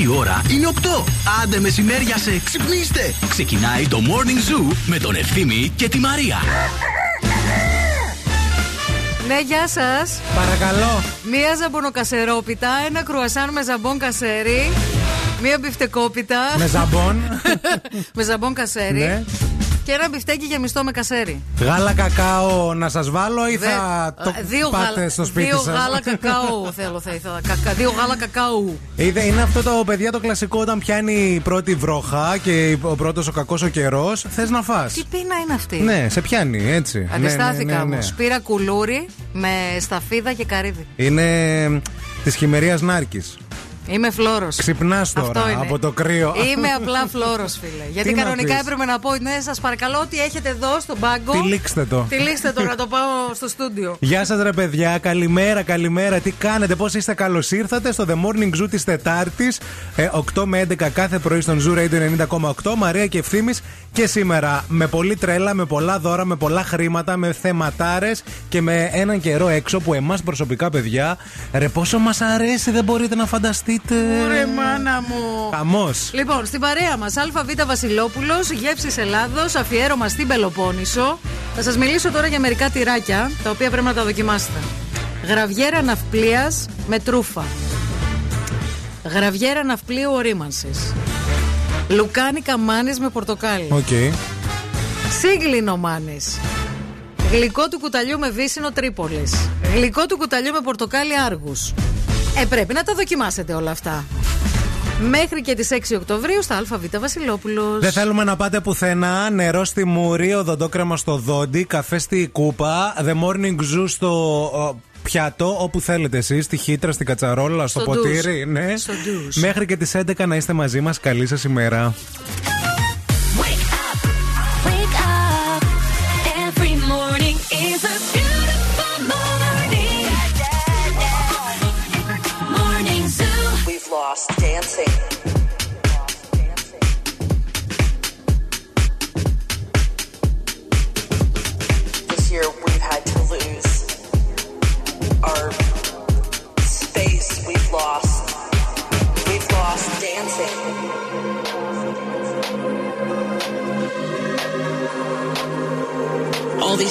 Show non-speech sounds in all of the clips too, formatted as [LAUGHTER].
Η ώρα είναι 8. Άντε μεσημέρια σε ξυπνήστε. Ξεκινάει το Morning Zoo με τον Ευθύμη και τη Μαρία. Ναι, γεια σας. Παρακαλώ. Μία ζαμπονοκασερόπιτα, ένα κρουασάν με ζαμπόν κασέρι, μία μπιφτεκόπιτα. Με ζαμπόν. [LAUGHS] με ζαμπόν κασέρι. Ναι. Και ένα μπιφτέκι για μισθό με κασέρι. Γάλα κακάο να σας βάλω ή Δε- θα το ε, δύο πάτε γάλα- στο σπίτι Δύο σας; γάλα κακάο θέλω, θα ήθελα. Κακα- δύο γάλα κακάου. Είδε, είναι αυτό το παιδιά το κλασικό όταν πιάνει η πρώτη βροχά και ο πρώτος ο κακός ο καιρός. Θες να φας Τι πείνα είναι αυτή; Ναι, σε πιάνει έτσι. Αντιστάθηκα ναι, ναι, ναι, όμως. Πήρα κουλούρι με σταφίδα και καρύδι. Είναι της χειμερίας Νάρκης. Είμαι φλόρος. Ξυπνάς τώρα είναι. από το κρύο. Είμαι [LAUGHS] απλά φλόρος, φίλε. Γιατί Τι να κανονικά πεις; έπρεπε να πω, ναι, σας παρακαλώ, ό,τι έχετε εδώ στον πάγκο. Τυλίξτε το. Τυλίξτε το να το πάω στο στούντιο. [LAUGHS] Γεια σας, ρε παιδιά. Καλημέρα, καλημέρα. Τι κάνετε, πώς είστε, καλώς ήρθατε στο The Morning Zoo της Τετάρτης, 8 με 11 κάθε πρωί στον Zoo Radio 90,8. Μαρία και ευθύνη. Και σήμερα με πολύ τρέλα, με πολλά δώρα, με πολλά χρήματα, με θεματάρες και με έναν καιρό έξω που εμάς προσωπικά, παιδιά, ρε πόσο μας αρέσει, δεν μπορείτε να φανταστείτε. Ωραία, μάνα μου. Χαμός. Λοιπόν, στην παρέα μας, ΑΒ Βασιλόπουλος, γεύσης Ελλάδος, αφιέρωμα στην Πελοπόννησο. Θα σας μιλήσω τώρα για μερικά τυράκια, τα οποία πρέπει να τα δοκιμάσετε. Γραβιέρα ναυπλίας με τρούφα. Γραβιέρα ναυπλίου ορίμανσης. Λουκάνικα Μάνης με πορτοκάλι. Οκ. Σύγκλινο Μάνης. Γλυκό του κουταλιού με βύσσινο Τρίπολης. Γλυκό του κουταλιού με πορτοκάλι Άργους. Ε, πρέπει να τα δοκιμάσετε όλα αυτά. Μέχρι και τις 6 Οκτωβρίου στα ΑΒ Βασιλόπουλος. Δεν θέλουμε να πάτε πουθενά. Νερό στη μουρή, οδοντόκρεμα στο δόντι, καφέ στη κούπα, The Morning Zoo στο ο, πιάτο, όπου θέλετε εσείς, στη χύτρα, στην κατσαρόλα, στο, Στο ποτήρι. ντους. Ναι. Στο ντους. Μέχρι και τις 11 να είστε μαζί μας. Καλή σας ημέρα.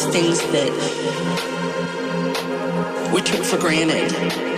Things that we took for granted.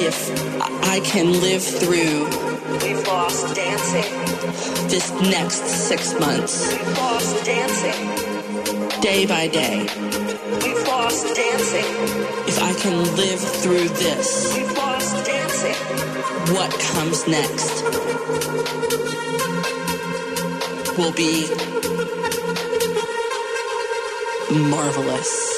If I can live through We've lost dancing. this next six months, We've lost dancing. day by day, We've lost dancing. if I can live through this, We've lost dancing. what comes next? will be marvelous.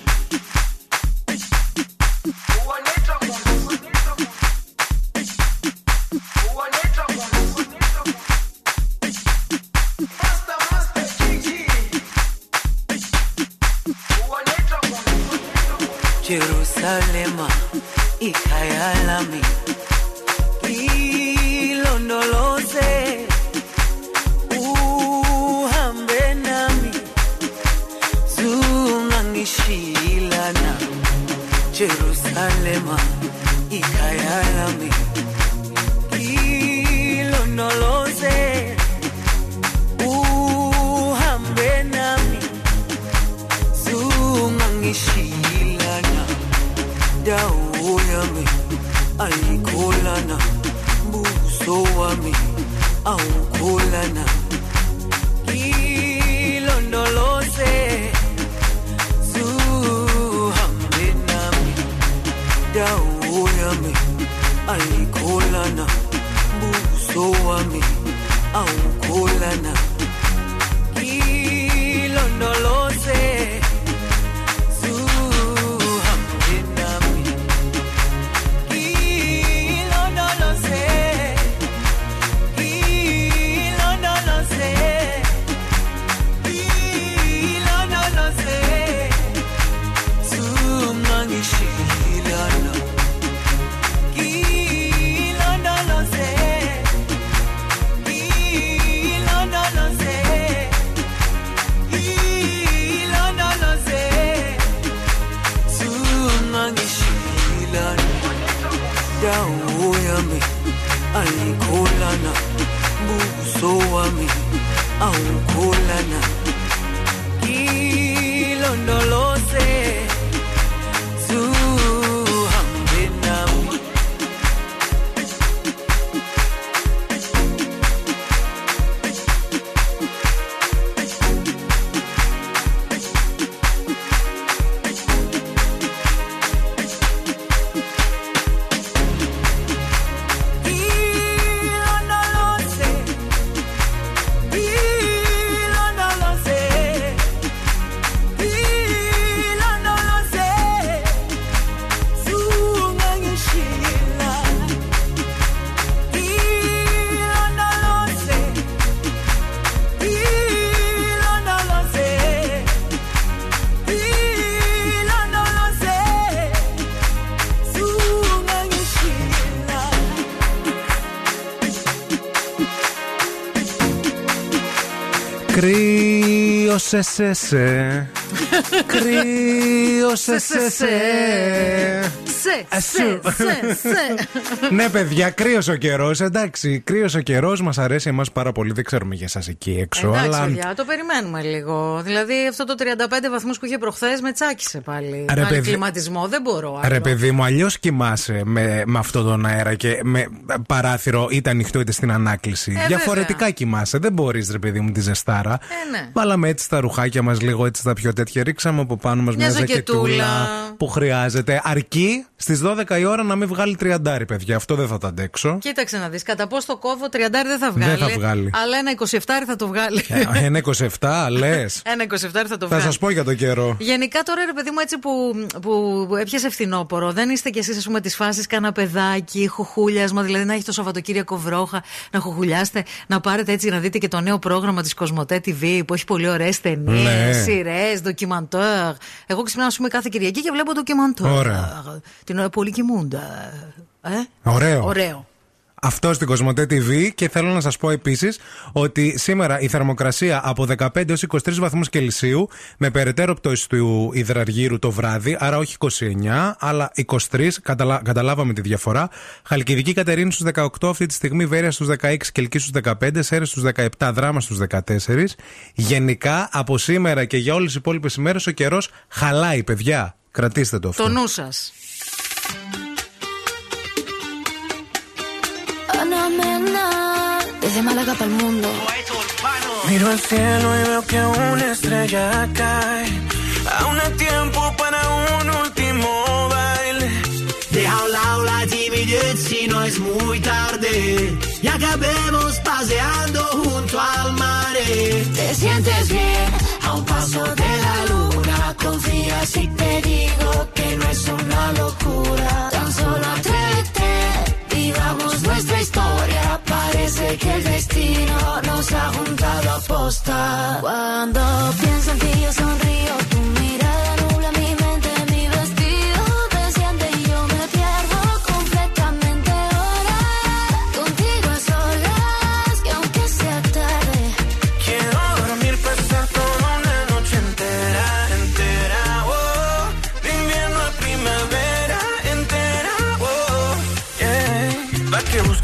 Σε σε σε. [LAUGHS] Κρύο σε σε σε. Σε, Α, σε, σου. σε, σε. ναι, παιδιά, κρύος ο καιρός. Εντάξει, κρύος ο καιρός μας αρέσει εμάς πάρα πολύ. Δεν ξέρουμε για εσάς εκεί έξω. Εντάξει, αλλά παιδιά, το περιμένουμε λίγο. Δηλαδή, αυτό το 35 βαθμούς που είχε προχθές με τσάκισε πάλι. Ρε, Πάλι παιδί- κλιματισμό, δεν μπορώ. άλλο. Ρε παιδί μου, αλλιώς κοιμάσαι με, με αυτόν τον αέρα και με παράθυρο είτε ανοιχτό είτε στην ανάκληση. Ε, Διαφορετικά βέβαια. κοιμάσαι. Δεν μπορείς, ρε παιδί μου, τη ζεστάρα. Ε, ναι. Βάλαμε έτσι τα ρουχάκια μας λίγο έτσι τα πιο τέτοια. Ρίξαμε από πάνω μας μια, Μια ζακετούλα. ζακετούλα. που χρειάζεται. Αρκεί; Στις 12 η ώρα να μην βγάλει τριαντάρι, παιδιά. Αυτό δεν θα το αντέξω. Κοίταξε να δεις. Κατά πώ το κόβω, 30 δεν θα βγάλει. Δεν θα βγάλει. Αλλά ένα 27 θα το βγάλει. Ε, Ένα 27, λες. [LAUGHS] Ένα 27 θα το θα βγάλει. σας πω για το καιρό. Γενικά τώρα ρε παιδί μου έτσι που, που έπιασε φθινόπωρο, δεν είστε κι εσείς ας πούμε της φάσης κάνα παιδάκι, χουχούλιασμα, δηλαδή να έχει το Σαββατοκύριακο βρόχα, να χουχουλιάστε, να πάρετε έτσι να δείτε και το νέο πρόγραμμα της Κοσμοτέ TV που έχει πολύ ωραίες ταινίες, Ναι. σειρές, ντοκιμαντέρ. Εγώ ξυπνάω ας πούμε κάθε Κυριακή και βλέπω ντοκιμαντέρ. Ωραία. Την ώρα πολύ κοιμούνται. Ε; Ωραίο. Ωραίο. Αυτό στην Κοσμοτέ TV και θέλω να σας πω επίσης ότι σήμερα η θερμοκρασία από 15 έως 23 βαθμούς Κελσίου με περαιτέρω πτώση του υδραργύρου το βράδυ, άρα όχι 29, αλλά 23, καταλα... καταλάβαμε τη διαφορά. Χαλκιδική Κατερίνη στους 18, αυτή τη στιγμή Βέρεια στους 16, Κελκή στους 15, Σέρε στους 17, Δράμα στους 14. Γενικά από σήμερα και για όλες τις υπόλοιπες ημέρες ο καιρός χαλάει, παιδιά. Κρατήστε το αυτό. Το νου σας. Desde Málaga para el mundo. Miro al cielo y veo que una estrella cae. Aún hay tiempo para un último baile. Deja a un lado la timidez si no es muy tarde. Y acabemos paseando junto al mar. Te sientes bien a un paso de la luna. Confía si te digo que no es una locura. Tan solo atrévete, vivamos nuestra historia. Parece que el destino nos ha juntado a posta. Cuando pienso en ti yo sonrío,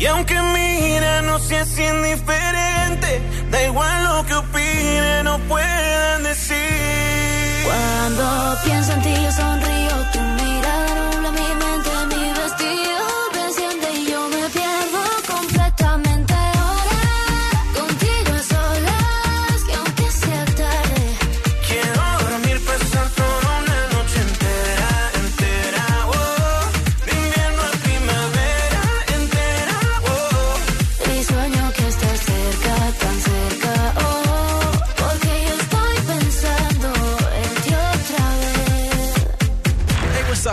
Y aunque mira, no seas indiferente. Da igual lo que opinen o puedan decir. Cuando pienso en ti yo sonrío, tu mirada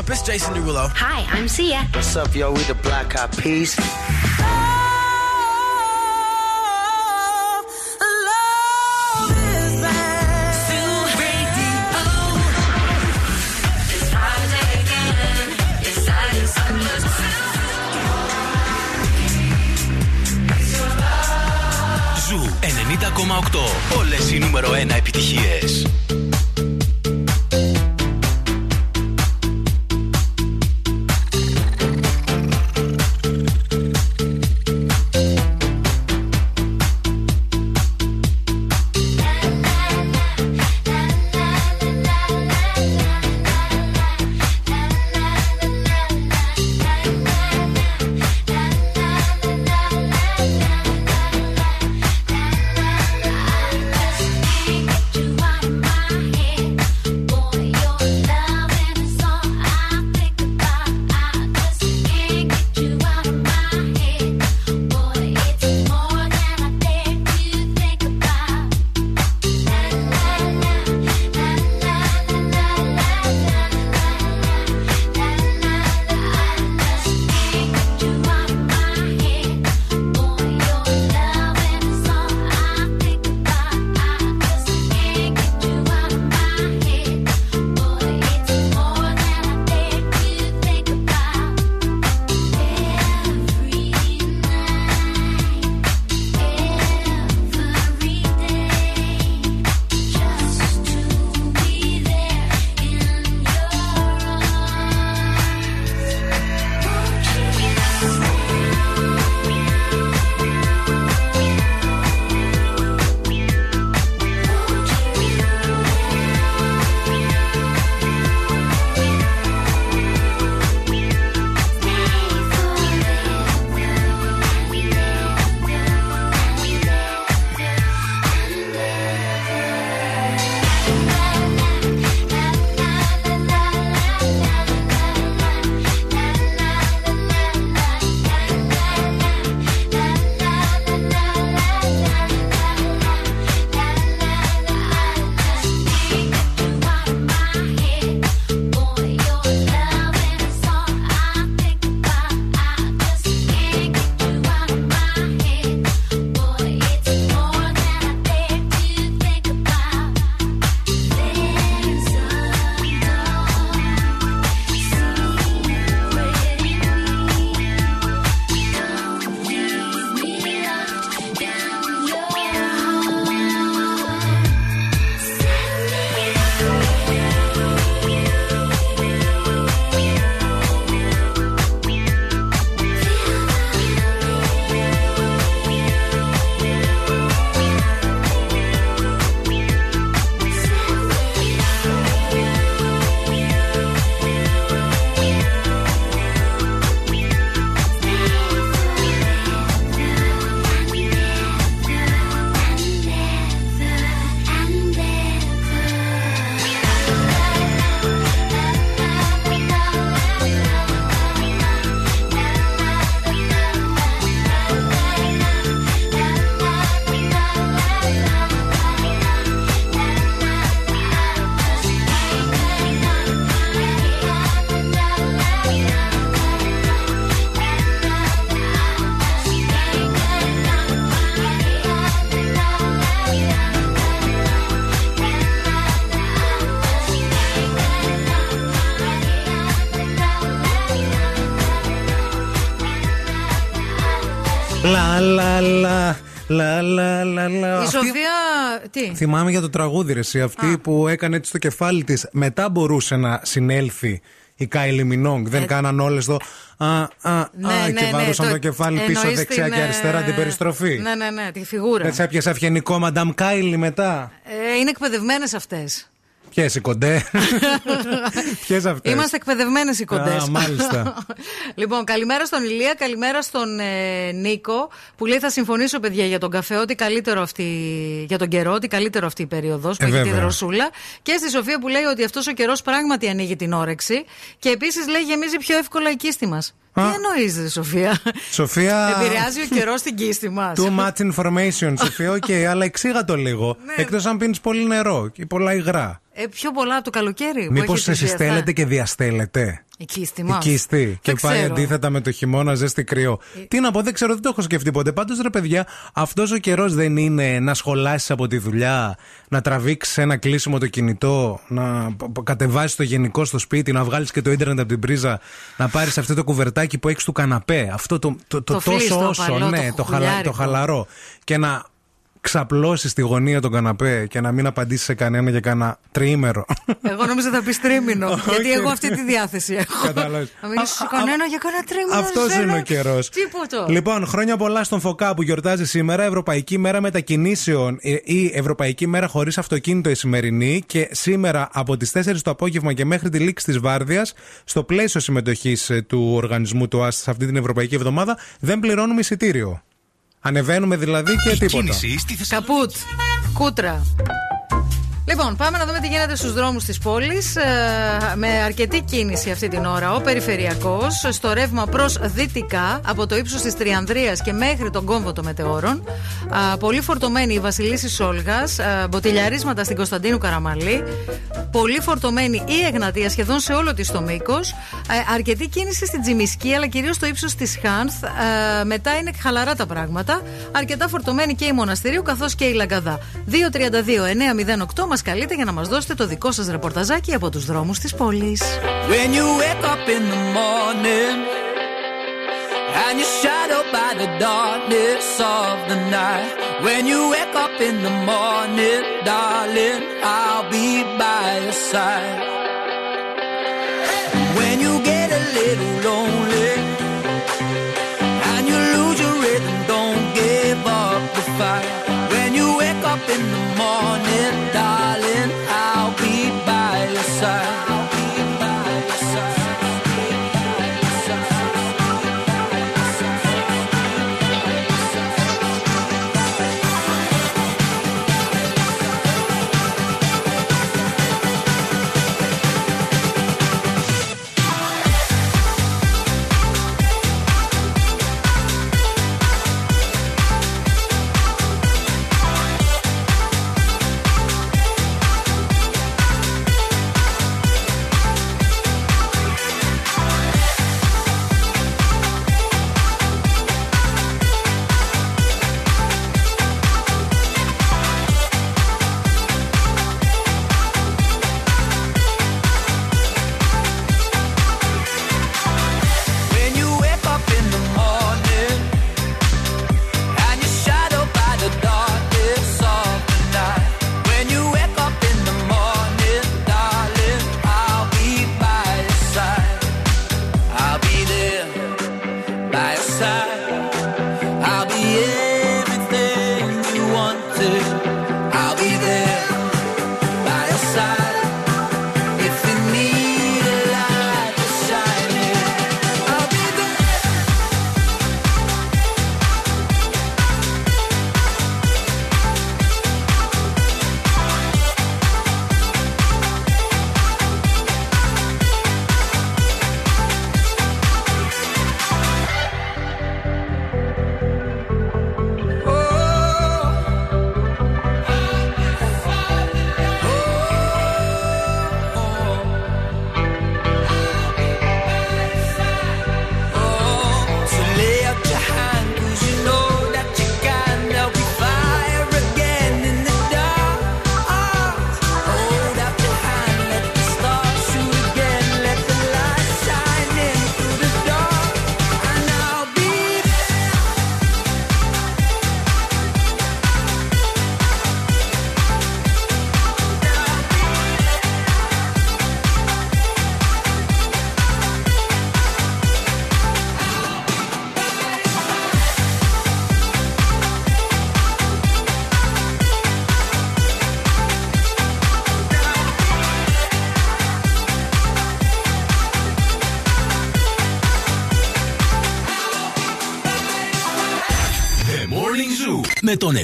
up? It's Jason Derulo. Hi, I'm Sia. What's up, yo? We the Black Eyed Peas. Ζου 90,8. Όλες οι νούμερο 1 επιτυχίες. Λα. Λα λα λα λα. Η Αυτή- Σοφία. Τι; Θυμάμαι για το τραγούδι, ρε, εσύ, αυτή που έκανε έτσι στο κεφάλι της. Μετά μπορούσε να συνέλθει η Κάιλι Μινόγκ. Δεν κάναν όλες το. Α, α, α, και βάρουσαν το, κεφάλι πίσω εννοείς δεξιά την, και αριστερά ε, την περιστροφή. Ναι, ναι, ναι, τη φιγούρα. Έτσι έπιασε αυχενικό Μαντάμ Κάιλι μετά; Ε, είναι εκπαιδευμένες αυτές. Ποιες οι κοντές; [LAUGHS] Ποιες αυτές; Είμαστε εκπαιδευμένες οι κοντές. Α, μάλιστα. [LAUGHS] λοιπόν, καλημέρα στον Ηλία, καλημέρα στον ε, Νίκο που λέει θα συμφωνήσω, παιδιά, για τον καφέ. Ότι καλύτερο αυτή, για τον καιρό, ότι καλύτερο αυτή η περίοδος που Ε, έχει τη βέβαια. δροσούλα. Και στη Σοφία που λέει ότι αυτός ο καιρός πράγματι ανοίγει την όρεξη. Και επίσης λέει γεμίζει πιο εύκολα η κύστη μας. Τι εννοείς, ρε Σοφία; Σοφία. Επηρεάζει ο καιρός στην κύστη μας. Too much information, Σοφία. Οκ, [LAUGHS] αλλά εξήγα το λίγο. Ναι. Εκτός αν πίνεις πολύ νερό και πολλά υγρά. Ε, πιο πολλά από το καλοκαίρι. που Μήπως έχεις τις συστέλλεται διαθά- και διαστέλλεται; Η κύστη Η μας. κύστη. Και Δεν πάει ξέρω. Ε, αντίθετα με το χειμώνα, ζέστη κρύο. Τι να πω, δεν ξέρω, δεν το έχω σκεφτεί ποτέ. Πάντως, ρε παιδιά, αυτός ο καιρός δεν είναι να σχολάσεις από τη δουλειά, να τραβήξεις ένα κλείσιμο το κινητό, να κατεβάσεις το γενικό στο σπίτι, να βγάλεις και το ίντερνετ από την πρίζα, να πάρεις αυτό το κουβερτάκι που έχεις του καναπέ. Αυτό το, το, το, Το φλίστο, τόσο όσο, απαλό, ναι, το το, χαλα, το χουλιάρικο. χαλαρό. Και να ξαπλώσει τη γωνία τον καναπέ και να μην απαντήσει σε κανένα για κανένα τριήμερο. Εγώ νόμιζα θα πεις τρίμηνο. [LAUGHS] γιατί Όχι, εγώ ρε. αυτή τη διάθεση έχω. Κατάλαβες. Να μιλήσω σε κανένα για κανένα τρίμηνο. Αυτός δεν είναι ο θέλω καιρός. Τίποτα. Λοιπόν, χρόνια πολλά στον Φωκά που γιορτάζει σήμερα. Ευρωπαϊκή μέρα μετακινήσεων ε, ή Ευρωπαϊκή μέρα χωρίς αυτοκίνητο η σημερινή. Και σήμερα από τις 4 το απόγευμα και μέχρι τη λήξη της Βάρδιας, στο πλαίσιο συμμετοχής του οργανισμού του ΆΣ σε αυτή την Ευρωπαϊκή εβδομάδα, δεν πληρώνουμε εισιτήριο. Ανεβαίνουμε δηλαδή και τίποτα. Κίνηση στη Θεσσαλονίκη. Καπούτ. Κούτρα. Λοιπόν, πάμε να δούμε τι γίνεται στους δρόμους της πόλης. με αρκετή κίνηση αυτή την ώρα. Ο περιφερειακός στο ρεύμα προς δυτικά από το ύψος της Τριανδρίας και μέχρι τον κόμβο των μετεώρων. Α, πολύ φορτωμένη η Βασιλίση Σόλγα. Μποτιλιαρίσματα στην Κωνσταντίνου Καραμαλή. Πολύ φορτωμένη η Εγνατία σχεδόν σε όλο της το μήκος. αρκετή κίνηση στην Τζιμισκή αλλά κυρίως στο ύψος της Χάνθ. Ε, μετά είναι χαλαρά τα πράγματα. Αρκετά φορτωμένη και η Μοναστηρίου καθώς και η Λαγκαδά. 232-908 μα καλείτε για να μα δώσετε το δικό σα ρεπορταζάκι από του δρόμου τη πόλη. When you wake up in the morning and you're shadowed by the darkness of the night. When you wake up in the morning, darling, I'll be by your side. When you get a little lonely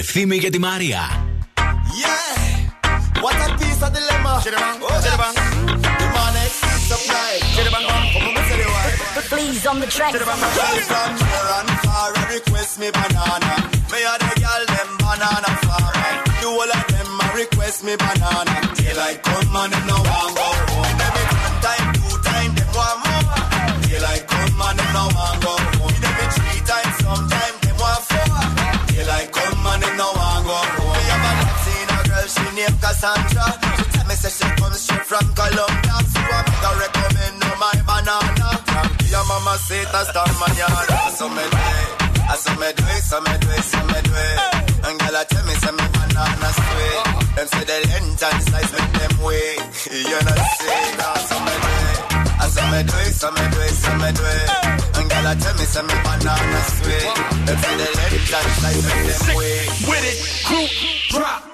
Ευθύμη και τη Μαρία. Yeah, what a piece of dilemma. Oh, yes. The man is supply. Come on, say the word. Please on the track. Girl from near and far, a request me banana. Me a the girl them banana farmer. The whole of them a request me banana. Daylight come and them no want go home. Every one time, two time, them want more. Daylight come and them no want go home. Every three times, sometime them want four. Daylight come Named Cassandra. She tell me say she comes straight from Colombia. So I make her recommend no my banana. From your mama say that's the manana. So me do it, so me do it, so me do it, so me do it. And girl, I tell me say me banana sweet. Them say the length and size make them wait. [LAUGHS] You know say that, so me do it. So me do it, so me do it, so me do it. And girl, I tell me say me banana sweet. Them say the length and size make them wait. With it, crew, drop.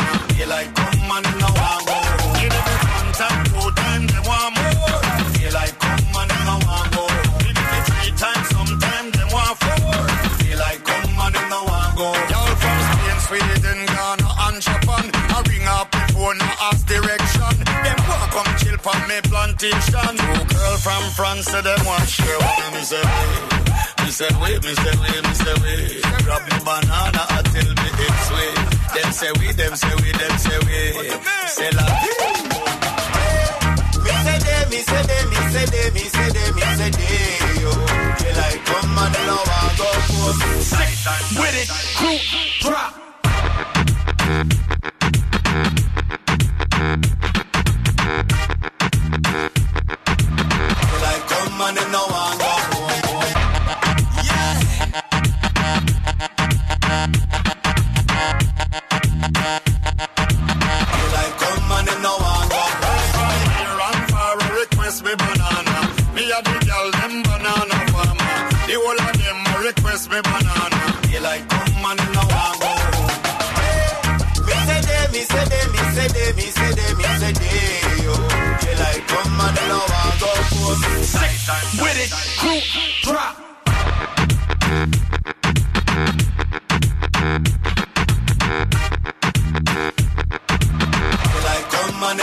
plantation. Two girl from France, say them want share with me. Say wait, me say wait, me say wait, me say wait. Grab me banana until me it's way. Them say we, them say we, them say we. Say la. Me say they, me say they, me say they, me say they, me say they, yo. They like come and them no want go home. With it, crew, drop. No go home. Yeah. Like come and no want go home. Here far a request me banana. Me a the girl them banana farmer. The whole of them request me banana. Come and no want go home. Me say me say me say me say me say with it, crew drop. Like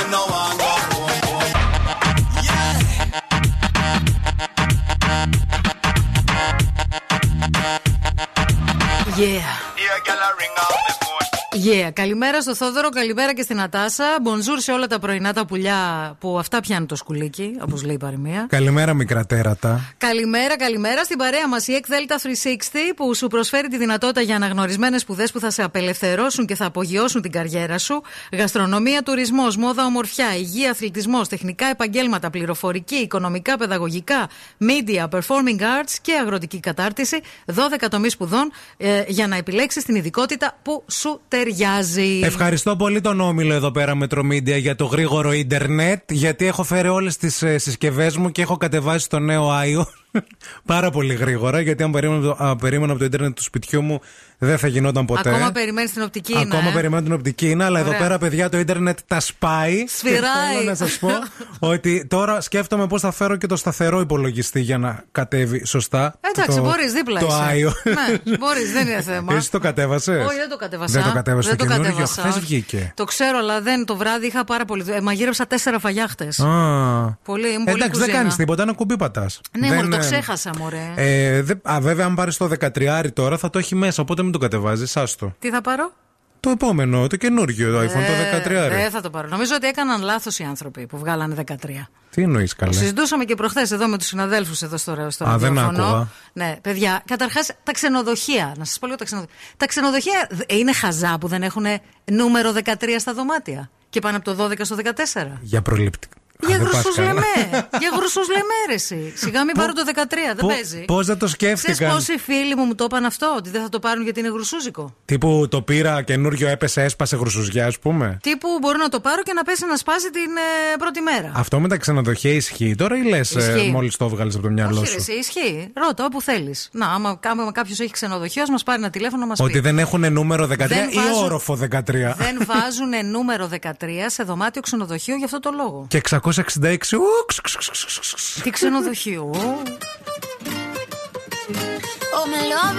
no one go. Yeah. yeah. Yeah. Καλημέρα στο Θόδωρο, καλημέρα και στην Νατάσα. Μπονζούρ σε όλα τα πρωινά τα πουλιά που αυτά πιάνουν το σκουλίκι, όπως λέει η παροιμία. Καλημέρα, μικρά τέρατα. Καλημέρα, καλημέρα στην παρέα μας η EC Delta 360 που σου προσφέρει τη δυνατότητα για αναγνωρισμένες σπουδές που θα σε απελευθερώσουν και θα απογειώσουν την καριέρα σου. Γαστρονομία, τουρισμός, μόδα, ομορφιά, υγεία, αθλητισμός, τεχνικά επαγγέλματα, πληροφορική, οικονομικά, παιδαγωγικά, media, performing arts και αγροτική κατάρτιση. 12 τομείς σπουδών ε, για να επιλέξεις την ειδικότητα που σου ταιριάζει. Ευχαριστώ πολύ τον Όμιλο εδώ πέρα Μετρομίντια για το γρήγορο ίντερνετ. Γιατί έχω φέρει όλες τις ε, συσκευές μου και έχω κατεβάσει το νέο iOS. Πάρα πολύ γρήγορα. Γιατί αν περίμενα, από το- α, περίμενα από το ίντερνετ του σπιτιού μου δεν θα γινόταν ποτέ. Ακόμα περιμένεις την οπτική Ακόμα είναι, ε; περιμένω την οπτική είναι, αλλά εδώ Ωραία. πέρα, παιδιά, το ίντερνετ τα σπάει. Σφυράει. Και θέλω να σας πω [LAUGHS] ότι τώρα σκέφτομαι πώς θα φέρω και το σταθερό υπολογιστή για να κατέβει σωστά. Εντάξει, το, μπορείς δίπλα Το είσαι. Άιο. Ναι, μπορείς, δεν είναι θέμα. Εσύ το κατέβασες; Όχι, δεν το κατέβασα. Δεν το κατέβασες Δεν το το καινούργιο. κατέβασα. Χθες βγήκε. Το ξέρω, αλλά δεν το βράδυ είχα πάρα πολύ. Ε, μαγείρεψα τέσσερα φαγιά χτε. Α. Πολύ, ήμουν πολύ Εντάξει, δεν κουζίνα. κάνεις τίποτα, ένα κουμπί πατάς. Ναι, μωρέ, το ξέχασα, μωρέ. Ε, δε- α, βέβαια, αν πάρεις το 13 τώρα θα το έχει μέσα, οπότε μην το κατεβάζεις. Άστο. Τι θα πάρω; Το επόμενο, το καινούργιο το iPhone, Ε, το 13. Δεν θα το πάρω. Νομίζω ότι έκαναν λάθος οι άνθρωποι που βγάλανε 13. Τι εννοείς Το καλά. συζητούσαμε και προχθές εδώ με τους συναδέλφους εδώ στο, στο Α, δεν ραδιόφωνο. άκουγα. Ναι, παιδιά, καταρχάς τα ξενοδοχεία. Να σας πω λίγο τα ξενοδοχεία. Τα ξενοδοχεία ε, είναι χαζά που δεν έχουν νούμερο 13 στα δωμάτια. Και πάνε από το 12 στο 14. Για προληπτικά. Για γρουσούς λεμέ. Για γρουσούς λεμέ, Σιγά μην πάρω το 13, δεν παίζει. Πώς δεν το σκέφτηκαν; πώ πόσοι φίλοι μου μου το είπαν αυτό, ότι δεν θα το πάρουν γιατί είναι γρουσούζικο; Τύπου το πήρα καινούριο, έπεσε, έσπασε γρουσουζιά, ας πούμε. Τύπου μπορεί να το πάρω και να πέσει να σπάσει την ε, πρώτη μέρα. Αυτό με τα ξενοδοχεία ισχύει τώρα ή λες ε, μόλις το βγάλει από το μυαλό σου; Όχι, ισχύει. Ρώτα όπου θέλεις. Να, άμα, κάποιος έχει ξενοδοχείο, μας πάρει ένα τηλέφωνο μας πει. Ότι δεν έχουν νούμερο 13 δεν ή όροφο 13. Δεν βάζουν νούμερο 13 σε δωμάτιο ξενοδοχείο γι' αυτό το λόγο. Και 1966. Τι ξενοδοχείο. Oh, my love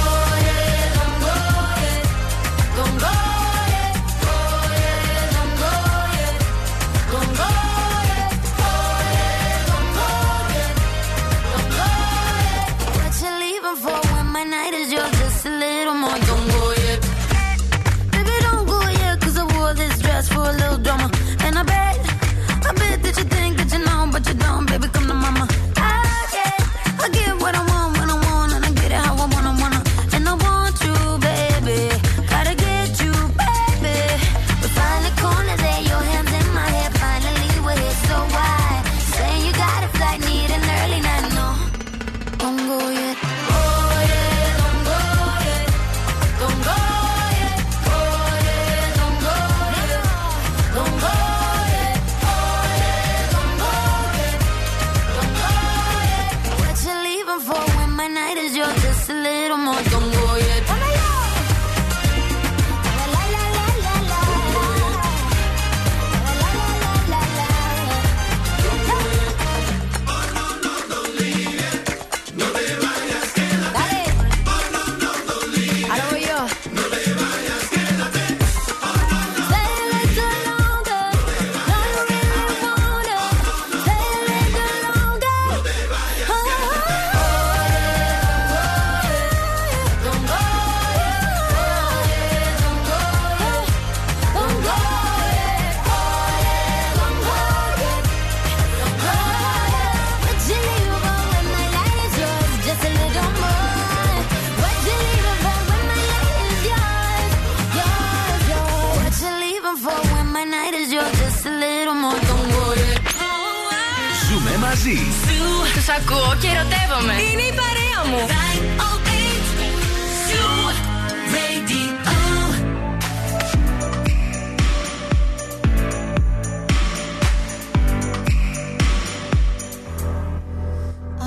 Τους ακούω και ερωτεύομαι. Είναι η παρέα μου.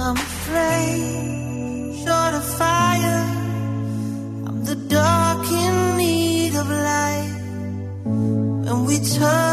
I'm afraid, short of fire. I'm the dark in need of light. When we touch,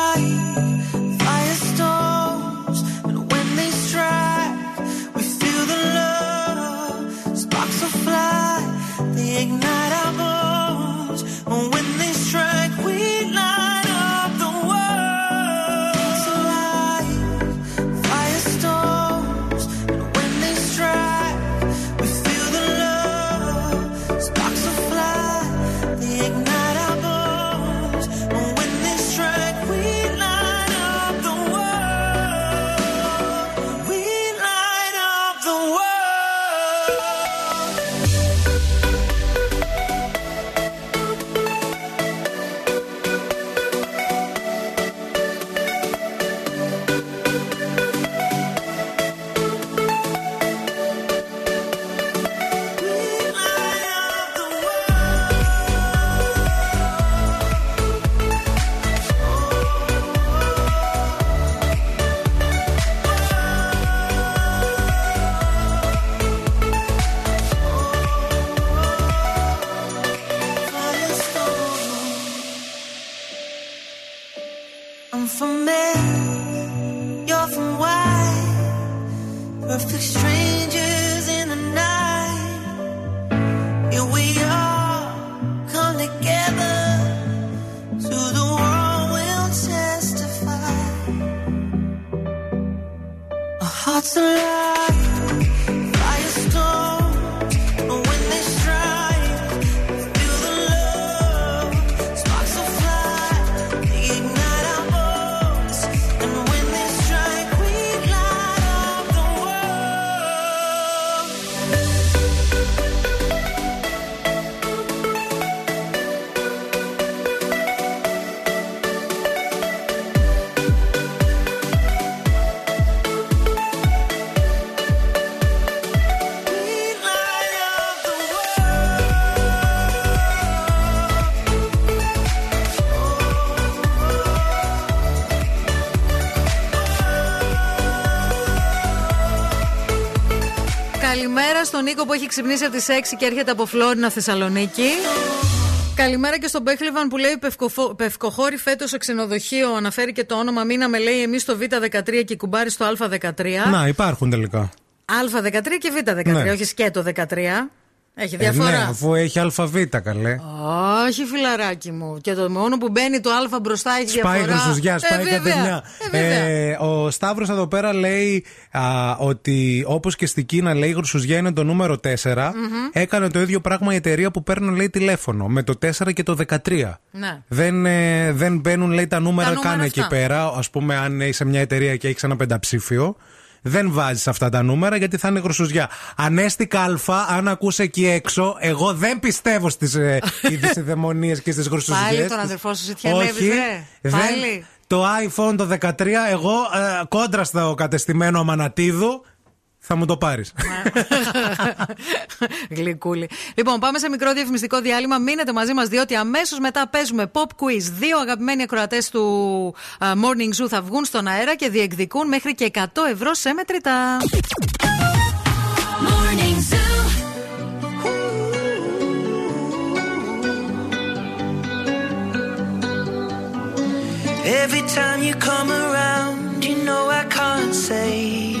στον Νίκο που έχει ξυπνήσει από τις 6 και έρχεται από Φλόρινα Θεσσαλονίκη. Καλημέρα και στον Μπέχλεβαν που λέει Πευκοφο- Πευκοχώρη φέτος σε ξενοδοχείο. Αναφέρει και το όνομα. Μείναμε, λέει, εμείς στο Β13 και κουμπάρι στο Α13. Να, υπάρχουν τελικά. Α13 και Β13, Ναι. όχι σκέτο 13. Έχει Ε, διαφορά. ναι, αφού έχει αλφαβήτα, καλέ. Όχι, φιλαράκι μου. Και το μόνο που μπαίνει το Α μπροστά έχει Σπάει διαφορά. γρουσουζιά, σπάει ε, βέβαια. κατεμιά. Ε, βέβαια. Ε, ο Σταύρος εδώ πέρα λέει α, ότι όπως και στην Κίνα λέει η γρουσουζιά είναι το νούμερο 4. Έκανε το ίδιο πράγμα η εταιρεία που παίρνουν λέει τηλέφωνο με το 4 και το 13. Ναι. Δεν, ε, δεν μπαίνουν λέει τα νούμερα, Τα νούμερα καν εκεί αυτά. πέρα. Α πούμε, αν είσαι μια εταιρεία και έχεις ένα πενταψήφιο, δεν βάζεις αυτά τα νούμερα γιατί θα είναι γρουσουζιά. Ανέστηκα Α, αν ακούσε εκεί έξω, εγώ δεν πιστεύω στις ε, [LAUGHS] ειδησιδαιμονίε και στις γρουσουζιές. Πάλι τον αδερφό σου ζητιανεύεις, Όχι. ρε. Δεν- Πάλι. το iPhone το 13, εγώ ε, κόντρα στο κατεστημένο Αμανατίδου, θα μου το πάρεις. [LAUGHS] Γλυκούλη. Λοιπόν, πάμε σε μικρό διαφημιστικό διάλειμμα. Μείνετε μαζί μας, διότι αμέσως μετά παίζουμε pop quiz. Δύο αγαπημένοι ακροατές του α, Morning Zoo θα βγουν στον αέρα και διεκδικούν μέχρι και 100 ευρώ σε μετρητά. Morning Zoo. Every time you come around, you know I can't say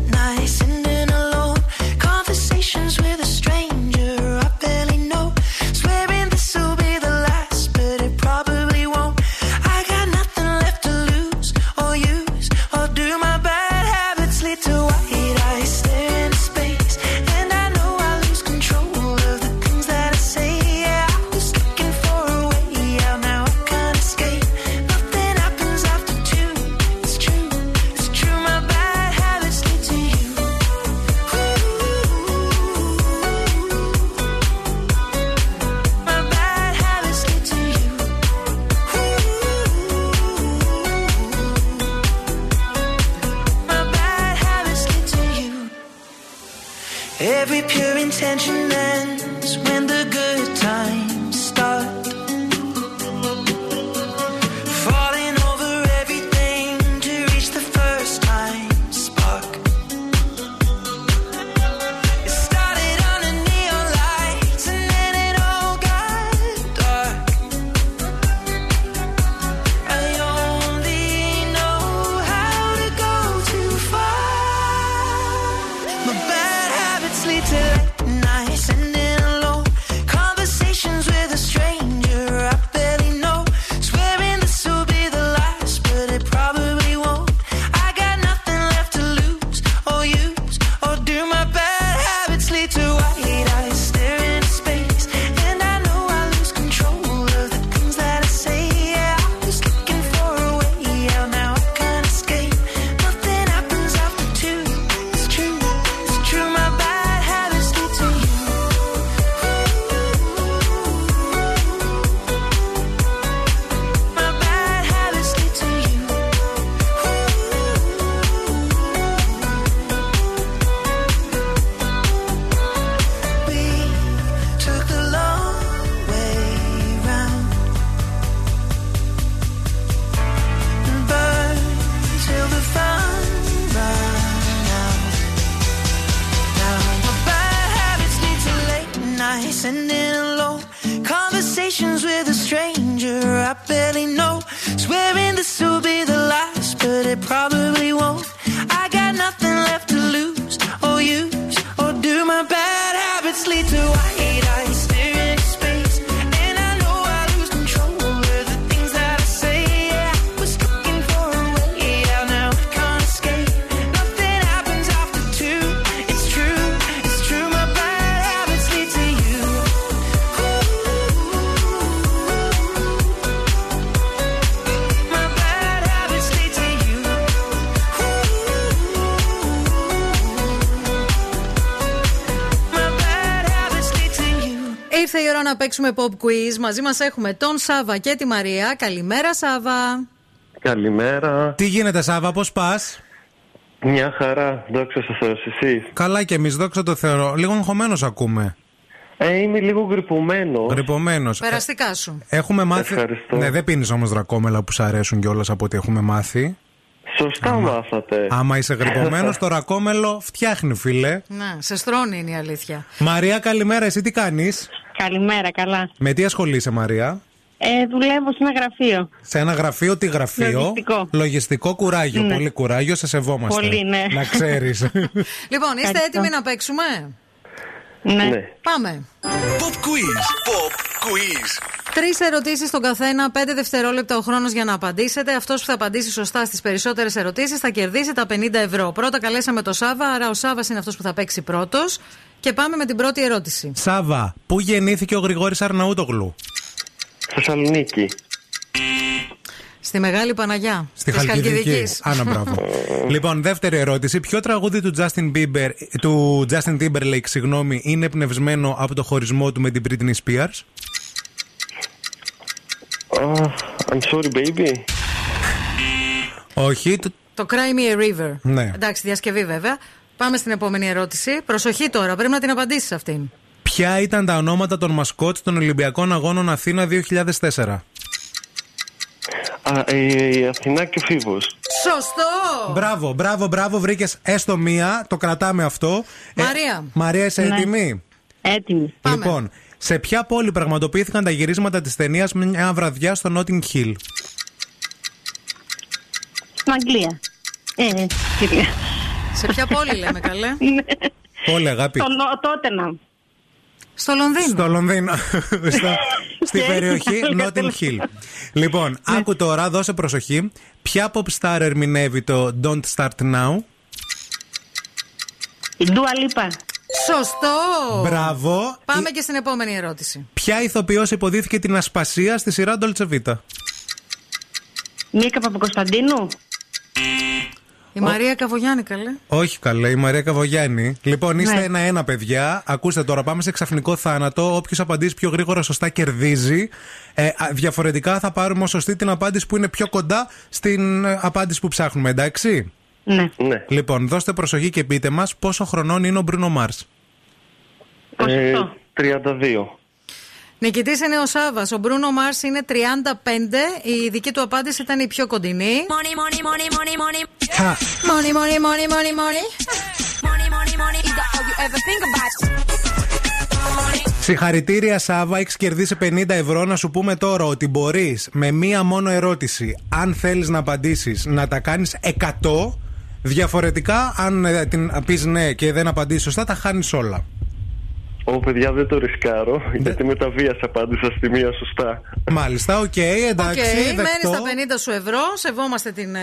να παίξουμε pop quiz. Μαζί μας έχουμε τον Σάβα και τη Μαρία. Καλημέρα, Σάβα. Καλημέρα. Τι γίνεται, Σάβα, πώς πας; Μια χαρά. Δόξα σα Θεώ, εσεί. Καλά και εμείς, δόξα τω Θεώ. Λίγο αγχωμένος ακούμε. Ε, είμαι λίγο γρυπωμένος. Γρυπωμένος. Περαστικά σου. Έχουμε μάθει. Ευχαριστώ. Ναι, δεν πίνεις όμως δρακόμελα που σου αρέσουν κιόλα από ό,τι έχουμε μάθει. Σωστά μάθατε. Άμα είσαι γρυπωμένος, το ρακόμελο φτιάχνει, φίλε. Ναι, σε στρώνει είναι η αλήθεια. Μαρία, καλημέρα, εσύ τι κάνεις; Καλημέρα, καλά. Με τι ασχολείσαι, Μαρία; Ε, δουλεύω σε ένα γραφείο. Σε ένα γραφείο, τι γραφείο; Λογιστικό. Λογιστικό κουράγιο. Ναι. Πολύ κουράγιο, σε σεβόμαστε. Πολύ, ναι. Να ξέρεις. [LAUGHS] Λοιπόν, είστε Ευχαριστώ. έτοιμοι να παίξουμε; Ναι. Πάμε. Pop quiz. Pop quiz. Τρεις ερωτήσεις στον καθένα, πέντε δευτερόλεπτα ο χρόνος για να απαντήσετε. Αυτός που θα απαντήσει σωστά στις περισσότερες ερωτήσεις θα κερδίσει τα 50 ευρώ. Πρώτα καλέσαμε το Σάβα, άρα ο Σάβας είναι αυτός που θα παίξει πρώτος. Και πάμε με την πρώτη ερώτηση. Σάβα, πού γεννήθηκε ο Γρηγόρης Αρναούτογλου; Θεσσαλονίκη. Στη Μεγάλη Παναγιά. Στη της Χαλκιδική. Χαλκιδικής. Άνα, μπράβο. [LAUGHS] λοιπόν, δεύτερη ερώτηση. Ποιο τραγούδι του Justin Bieber, του Justin Timberlake, συγγνώμη, είναι πνευσμένο από το χωρισμό του με την Britney Spears; Oh, I'm sorry, baby. Όχι. το- Το Cry Me a River. Ναι. Εντάξει, διασκευή βέβαια. Πάμε στην επόμενη ερώτηση. Προσοχή τώρα, πρέπει να την απαντήσεις αυτήν. Ποια ήταν τα ονόματα των μασκότ των Ολυμπιακών Αγώνων Αθήνα 2004. Α, ε, η Αθηνά και ο Φίβος. Σωστό! Μπράβο, μπράβο, μπράβο. Βρήκες έστω μία. Το κρατάμε αυτό. Ε, Μαρία. Μαρία, είσαι Ναι. έτοιμη; Έτοιμη. Λοιπόν, σε ποια πόλη πραγματοποιήθηκαν τα γυρίσματα της ταινίας Μια βραδιά στο Notting Hill. Στην Αγγλία. Ε, κυρία. Σε ποια πόλη λέμε, καλέ; Πόλη, αγάπη. Το νο- τότε να. Στο Λονδίνο. Στο Λονδίνο. [LAUGHS] Στο- στη Και περιοχή έτσι, [LAUGHS] Notting Hill. Λοιπόν, άκου τώρα, δώσε προσοχή. Ποια pop star ερμηνεύει το Don't Start Now; Η Ντούα Λίπα. Σωστό! Μπράβο. Πάμε και στην επόμενη ερώτηση. Ποια ηθοποιός υποδίθηκε την ασπασία στη σειρά Dolce Vita; Μίκα Παπακοσταντίνου. Η Μαρία Καβογιάννη, καλέ. Όχι καλέ, η Μαρία Καβογιάννη. Λοιπόν, είστε Ναι. ένα-ένα, παιδιά. Ακούστε τώρα, πάμε σε ξαφνικό θάνατο. Όποιος απαντήσει πιο γρήγορα σωστά κερδίζει. Ε, α, διαφορετικά θα πάρουμε ω σωστή την απάντηση που είναι πιο κοντά στην ε, απάντηση που ψάχνουμε, εντάξει; Ναι. Ναι. Λοιπόν, δώστε προσοχή και πείτε μας πόσο χρονών είναι ο Μπρούνο Μάρς. Ε, 28. 32. Νικητής είναι ο Σάβα. Ο Μπρούνο Μάρς είναι 35. Η δική του απάντηση ήταν η πιο κοντινή. Money, money, money, money, money. Χα. Money, money, money, money, money. Money, money, money is all you ever think about; Συγχαρητήρια, Σάβα. Έχεις κερδίσει 50 ευρώ. Να σου πούμε τώρα ότι μπορείς με μία μόνο ερώτηση, αν θέλεις να απαντήσεις, να τα κάνεις 100. Διαφορετικά, αν ε, την πεις ναι και δεν απαντήσεις σωστά, τα χάνεις όλα. Ω, παιδιά, δεν το ρισκάρω, γιατί μετά βίας απάντησα στη μία σωστά. Μάλιστα, οκ, εντάξει. Οκ, μένεις δεκτό. στα 50 σου ευρώ. Σεβόμαστε την ε,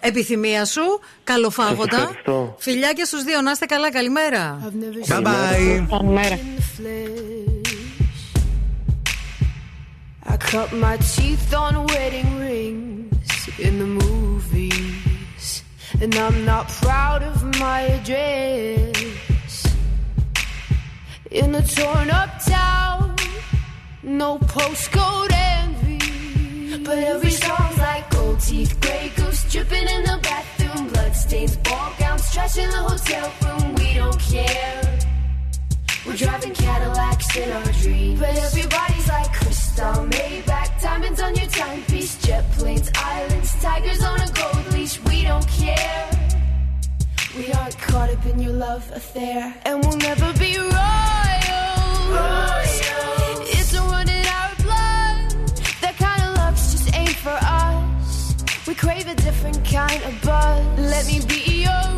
επιθυμία σου. Καλοφάγωτα. Σας ευχαριστώ. Φιλιά και στους δύο. Να είστε καλά. Καλημέρα. Bye bye. Καλημέρα. I cut my teeth on wedding rings in the movies, and I'm not proud of my address. In a torn up town, no postcode envy, but every song's like gold teeth, gray goose dripping in the bathroom, bloodstains, ball gowns, trash in the hotel room. We don't care. We're driving Cadillacs in our dreams. But everybody's like crystal, Maybach, diamonds on your timepiece, jet planes, islands, tigers on a gold leash. We don't care. We are caught up in your love affair, and we'll never be royal. royal. It's run in our blood. That kind of love just ain't for us. We crave a different kind of buzz. Let me be your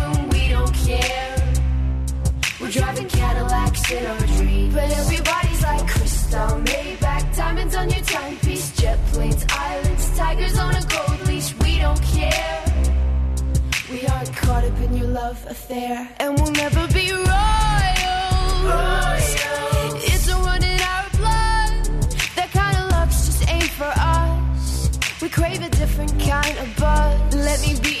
we're driving Cadillacs in our dreams. But everybody's like crystal, Maybach, diamonds on your timepiece, jet planes, islands, tigers on a gold leash. We don't care. We aren't caught up in your love affair, and we'll never be royals. It's a run in our blood. That kind of luck's just ain't for us. We crave a different kind of buzz. Let me be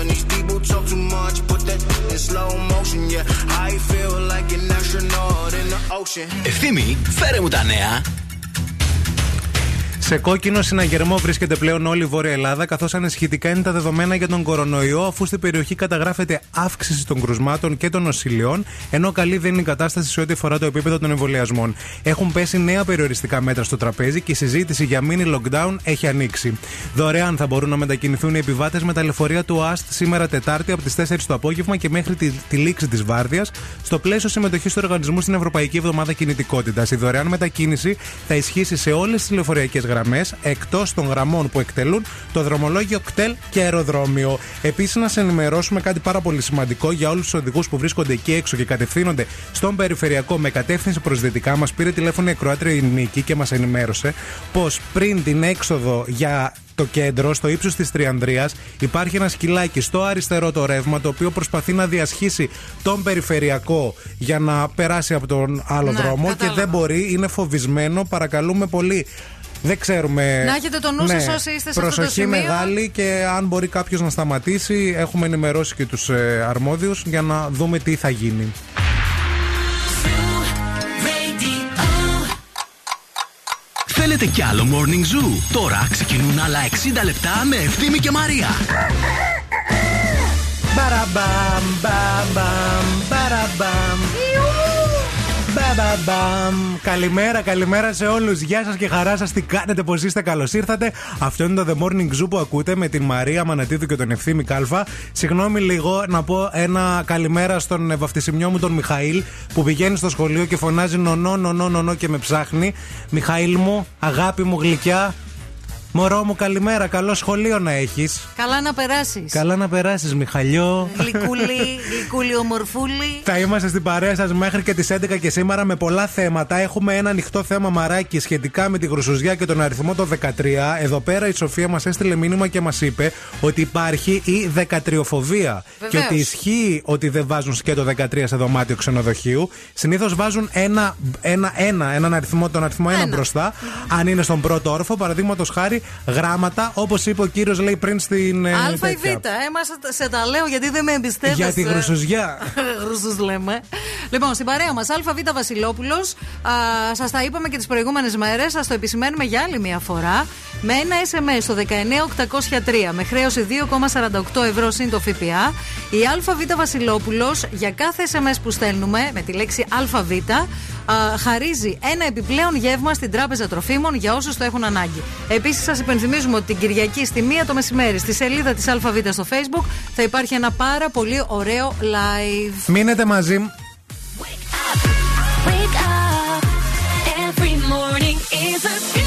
When these people talk too much, put that in slow motion. Yeah, I feel like an astronaut in the ocean. Ευθύμη, φέρε μου τα νέα. Σε κόκκινο συναγερμό βρίσκεται πλέον όλη η Βόρεια Ελλάδα, καθώς ανεσχυτικά είναι τα δεδομένα για τον κορονοϊό, αφού στην περιοχή καταγράφεται αύξηση των κρουσμάτων και των νοσηλειών, ενώ καλή δεν είναι η κατάσταση σε ό,τι αφορά το επίπεδο των εμβολιασμών. Έχουν πέσει νέα περιοριστικά μέτρα στο τραπέζι και η συζήτηση για mini lockdown έχει ανοίξει. Δωρεάν θα μπορούν να μετακινηθούν οι επιβάτες με τα λεωφορεία του ΑΣΤ σήμερα Τετάρτη από τις 4 το απόγευμα και μέχρι τη, τη λήξη της βάρδιας, στο πλαίσιο συμμετοχής του οργανισμού στην Ευρωπαϊκή Εβδομάδα Κινητικότητας. Η δωρεάν μετακίνηση θα ισχύσει σε όλες τις λεωφοριακέ γραμμές γραμμές εκτός των γραμμών που εκτελούν το δρομολόγιο κτέλ και αεροδρόμιο. Επίσης, να σε ενημερώσουμε κάτι πάρα πολύ σημαντικό για όλους τους οδηγούς που βρίσκονται εκεί έξω και κατευθύνονται στον περιφερειακό με κατεύθυνση προ δυτικά. Μας πήρε τηλέφωνο η Κροάτρια Νίκη και μας ενημέρωσε πως πριν την έξοδο για το κέντρο, στο ύψος της Τριανδρίας, υπάρχει ένα σκυλάκι στο αριστερό το ρεύμα, το οποίο προσπαθεί να διασχίσει τον περιφερειακό για να περάσει από τον άλλο Ναι, δρόμο και κατάλαβα. δεν μπορεί, είναι φοβισμένο. Παρακαλούμε πολύ. Δεν ξέρουμε. Να έχετε το νου σας όσοι είστε σε αυτό το Προσοχή σημείο. μεγάλη και αν μπορεί κάποιος να σταματήσει, έχουμε ενημερώσει και τους ε, αρμόδιους για να δούμε τι θα γίνει. Θέλετε κι άλλο Morning Zoo; Τώρα ξεκινούν άλλα 60 λεπτά με Ευθύμη και Μαρία. Μπαραμπαμ, μπαμπαμ, μπαραμπαμ. Μπαμπαμπαμ. Καλημέρα, καλημέρα σε όλους. Γεια σας και χαρά σας. Τι κάνετε, πώς είστε, καλώς ήρθατε. Αυτό είναι το The Morning Zoo που ακούτε με την Μαρία Μανατίδου και τον Ευθύμη Κάλφα. Συγγνώμη λίγο να πω ένα καλημέρα στον βαφτισιμιό μου τον Μιχαήλ που πηγαίνει στο σχολείο και φωνάζει νονό, νονό, νονό και με ψάχνει. Μιχαήλ μου, αγάπη μου γλυκιά. Μωρό μου, καλημέρα. Καλό σχολείο να έχεις. Καλά να περάσεις. Καλά να περάσεις, Μιχαλιό. Γλυκούλη, γλυκούλη, ομορφούλη. Θα είμαστε στην παρέα σας μέχρι και τις 11 και σήμερα με πολλά θέματα. Έχουμε ένα ανοιχτό θέμα μαράκι σχετικά με τη γρουσουζιά και τον αριθμό το 13. Εδώ πέρα η Σοφία μας έστειλε μήνυμα και μας είπε ότι υπάρχει η δεκατριοφοβία. Και Βεβαίως. ότι ισχύει ότι δεν βάζουν σκέτο 13 σε δωμάτιο ξενοδοχείου. Συνήθως βάζουν ένα, ένα, ένα, έναν αριθμό, τον αριθμό ένα, μπροστά. Αν είναι στον πρώτο όροφο, παραδείγματος χάρη γράμματα, όπως είπε ο κύριος λέει πριν στην. ε, Α ή Β. τέτοια. Ε, μας σε τα λέω γιατί δεν με εμπιστεύεσαι. Για τη γρουσουζιά. [LAUGHS] Γρουσούς λέμε. Λοιπόν, στην παρέα μας, ΑΒ Βασιλόπουλος, σας τα είπαμε και τις προηγούμενες μέρες, σας το επισημαίνουμε για άλλη μια φορά. Με ένα SMS στο 19803 με χρέωση 2,48 ευρώ συν το ΦΠΑ, η ΑΒ Βασιλόπουλος για κάθε SMS που στέλνουμε με τη λέξη ΑΒ α, χαρίζει ένα επιπλέον γεύμα στην Τράπεζα Τροφίμων για όσους το έχουν ανάγκη. Επίσης, σας υπενθυμίζουμε ότι την Κυριακή στη μία το μεσημέρι στη σελίδα της ΑΒ στο Facebook θα υπάρχει ένα πάρα πολύ ωραίο live. Μείνετε μαζί. Wake up. Every morning is a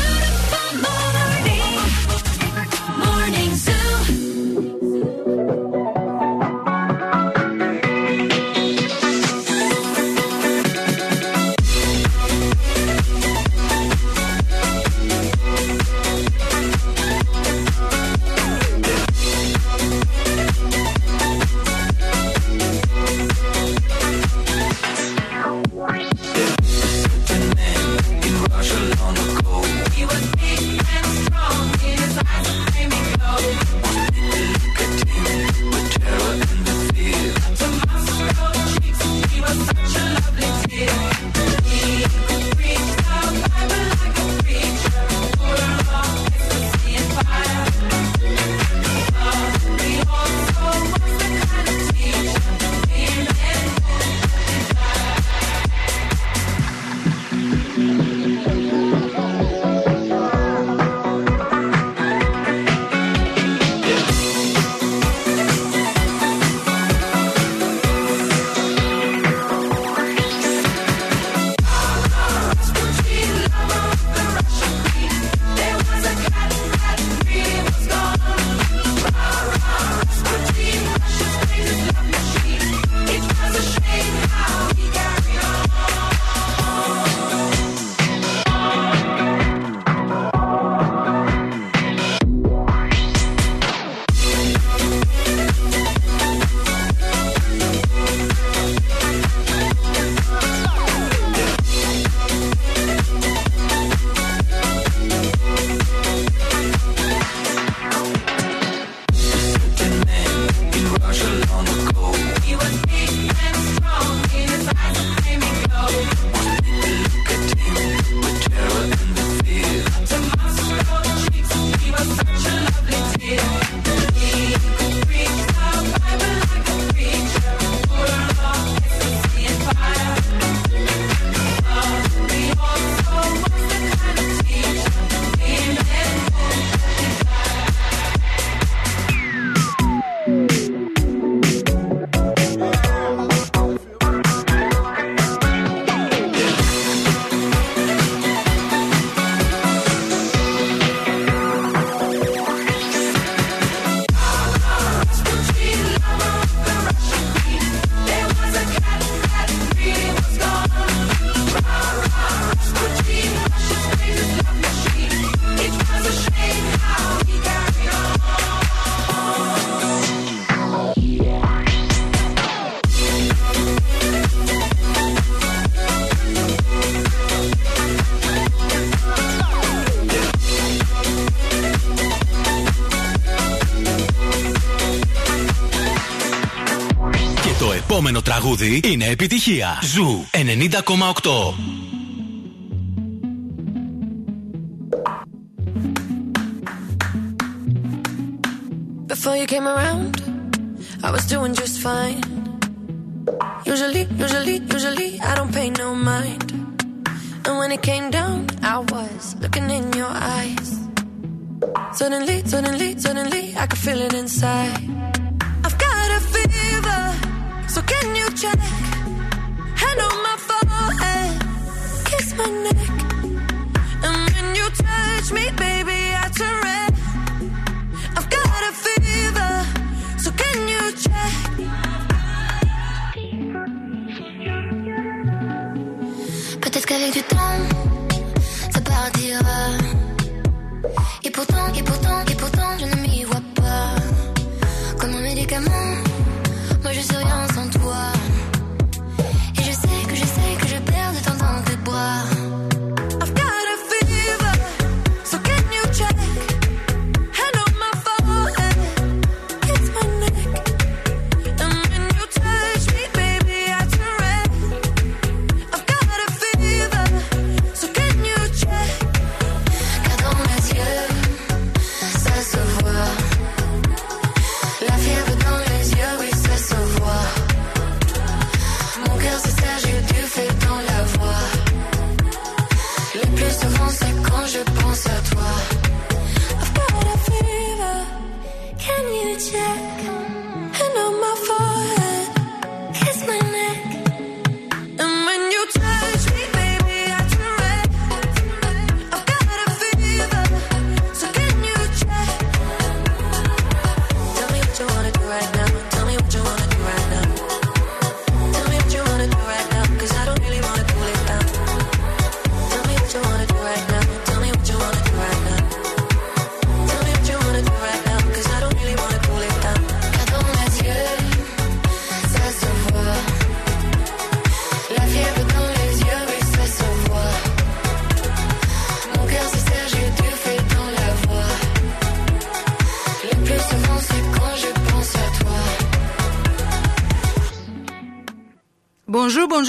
τραγούδι είναι επιτυχία. Ζου 90,8. Before you came around, I was doing just fine. Usually, usually, usually, I don't pay no mind. And when it came down, I was looking in your eyes. Suddenly, suddenly, suddenly, I could feel it inside. You? Hand on my forehead, kiss my neck. And when you touch me, baby,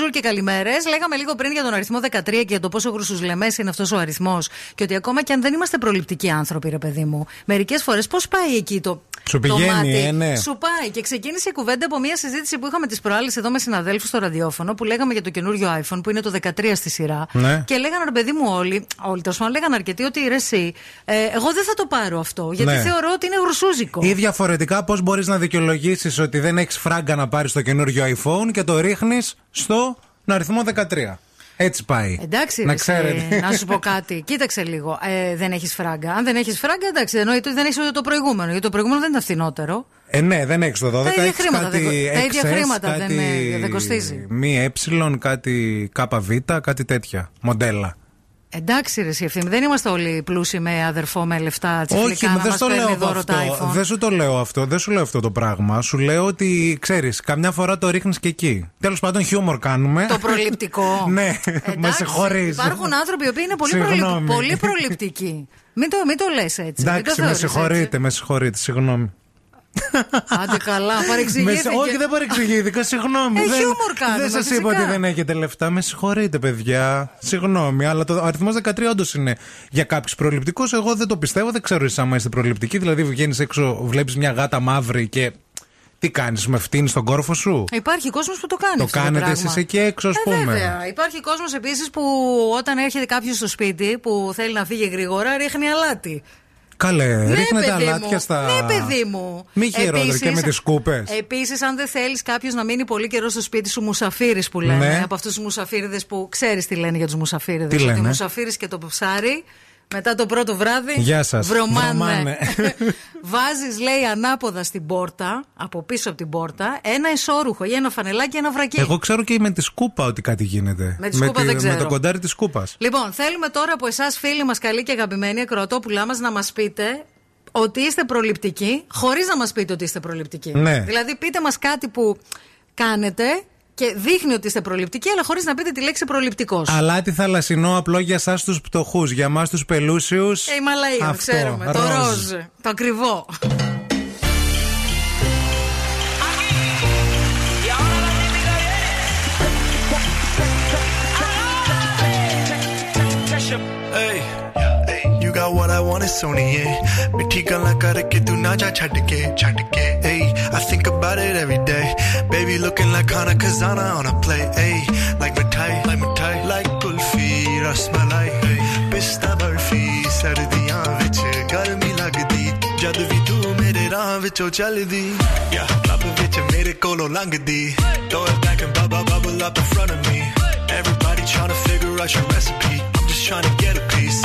Bonjour, bonjour και καλημέρες. Λέγαμε λίγο πριν για τον αριθμό 13 και για το πόσο γρουσουσλεμέ είναι αυτός ο αριθμός. Και ότι ακόμα και αν δεν είμαστε προληπτικοί άνθρωποι, ρε παιδί μου, μερικές φορές πώς πάει εκεί το. Σου το πηγαίνει, μάτι. ε, ναι. Σου πάει. Και ξεκίνησε η κουβέντα από μια συζήτηση που είχαμε τις προάλλες εδώ με συναδέλφους στο ραδιόφωνο που λέγαμε για το καινούριο iPhone που είναι το 13 στη σειρά. Ναι. Και λέγανε ρε παιδί μου όλοι, όλοι τέλος πάντων λέγανε αρκετοί ότι ρε εσύ, ε, εγώ δεν θα το πάρω αυτό. Γιατί Ναι. θεωρώ ότι είναι γρουσούζικο. Ή διαφορετικά, πώς μπορείς να δικαιολογήσεις ότι δεν έχεις φράγκα να πάρεις το καινούριο iPhone και το ρίχνεις στο αριθμό 13. Έτσι πάει. Εντάξει, να ρε, εσύ, ξέρετε. [LAUGHS] να σου πω κάτι. Κοίταξε λίγο. Ε, δεν έχεις φράγκα. Αν δεν έχεις φράγκα, εντάξει, εννοείται ότι δεν έχεις ούτε το προηγούμενο. Γιατί το προηγούμενο δεν είναι φθηνότερο. Ε, ναι, δεν έχεις το 12. Τα ίδια έχεις χρήματα κάτι δεν κο- τα ίδια XS, χρήματα δεν, κάτι ε, δεν κοστίζει. Μη ε, κάτι ΚΒ, κάτι τέτοια. Μοντέλα. Εντάξει, ρε, εσύ, ευθύμη. Δεν είμαστε όλοι πλούσιοι με αδερφό, με λεφτά Όχι, τσιφλικά να δεν μας στο λέω παίρνει εγώ δώρο τα αυτό. iPhone. Δεν σου το λέω αυτό. Δεν σου λέω αυτό το πράγμα. Σου λέω ότι ξέρεις, καμιά φορά το ρίχνεις και εκεί. Τέλος πάντων, χιούμορ κάνουμε. Το προληπτικό. [LAUGHS] ναι, με Εντάξει, συγχωρείς. Υπάρχουν άνθρωποι οι οποίοι είναι πολύ, Συγγνώμη. προληπ- πολύ προληπτικοί. μην το, μην το λες έτσι. μην το Εντάξει, με θεωρείς συγχωρείτε, με συγχωρείτε, συγγνώμη. Έτσι. [LAUGHS] Άντε καλά, Με παρεξηγήθηκε. σε- όχι, δεν παρεξηγήθηκα, συγγνώμη. Ε, δεν χιούμορ κάνουμε, δεν σας είπα φυσικά. ότι δεν έχετε λεφτά. Με συγχωρείτε, παιδιά. Συγγνώμη, αλλά το αριθμός 13 όντως είναι για κάποιους προληπτικούς. Εγώ δεν το πιστεύω, δεν ξέρω εσεί άμα είστε προληπτικοί. Δηλαδή, βγαίνεις έξω, βλέπεις μια γάτα μαύρη και. Τι κάνεις, με φτύνεις τον κόρφο σου; Υπάρχει κόσμος που το κάνει. Το αυτό κάνετε πράγμα. εσείς εκεί έξω, ας Ε, πούμε; βέβαια. Υπάρχει κόσμος επίσης που όταν έρχεται κάποιος στο σπίτι που θέλει να φύγει γρήγορα, ρίχνει αλάτι. Καλέ, ρίχνετε παιδί αλάτια μου. στα. Ναι, παιδί μου. Μη χειρότερο και με τις κούπε. Επίσης, αν δεν θέλεις κάποιος να μείνει πολύ καιρό στο σπίτι σου, μουσαφίρις που λένε. Ναι. Από αυτούς τους μουσαφίριδες που ξέρεις τι λένε για τους μουσαφίριδες. Τι Ότι λένε; μουσαφίρι και το ψάρι. Μετά το πρώτο βράδυ. Γεια σας. Βρωμάνε. Βρωμάνε. [LAUGHS] Βάζεις, λέει, ανάποδα στην πόρτα, από πίσω από την πόρτα, ένα ισόρουχο ή ένα φανελάκι, ένα βρακί. Εγώ ξέρω και με τη σκούπα ότι κάτι γίνεται. Με τη σκούπα δεν Με ξέρω. το κοντάρι της σκούπας. Λοιπόν, θέλουμε τώρα από εσάς, φίλοι μας, καλοί και αγαπημένοι ακροατόπουλά μας, να μας πείτε ότι είστε προληπτικοί, χωρίς να μας πείτε ότι είστε προληπτικοί. Ναι. Δηλαδή, πείτε μας κάτι που κάνετε και δείχνει ότι είστε προληπτικοί, αλλά χωρίς να πείτε τη λέξη προληπτικός. Αλάτι θαλασσινό απλό για εσά τους πτωχούς. Για εμά τους πελούσιους. Ε, η Μαλαία, ξέρουμε. Το ροζ. Το ακριβό. ਸੋਹਣੇ ਸੋਹਣੀਏ ਮਿੱਠੀ ਗੱਲਾਂ ਕਰਕੇ ਤੂੰ ਨਾ ਜਾ ਛੱਡ ਕੇ ਛੱਡ I think about it every day. Baby looking like Hana Kazana on a play A eh? like mithai like mithai like kulfi rasmalai eh? pista barfi ਸਰਦੀਆਂ vich, garmi lagdi. ਜਦ ਵੀ ਤੂੰ ਮੇਰੇ ਰਾਹ ਵਿੱਚੋਂ ਚੱਲਦੀ ਯਾ ਲੱਭ vich mere ਕੋਲੋਂ ਲੰਘਦੀ। Throw it back and bubble bubble up in front of me everybody trying to figure out your recipe I'm just trying to get a piece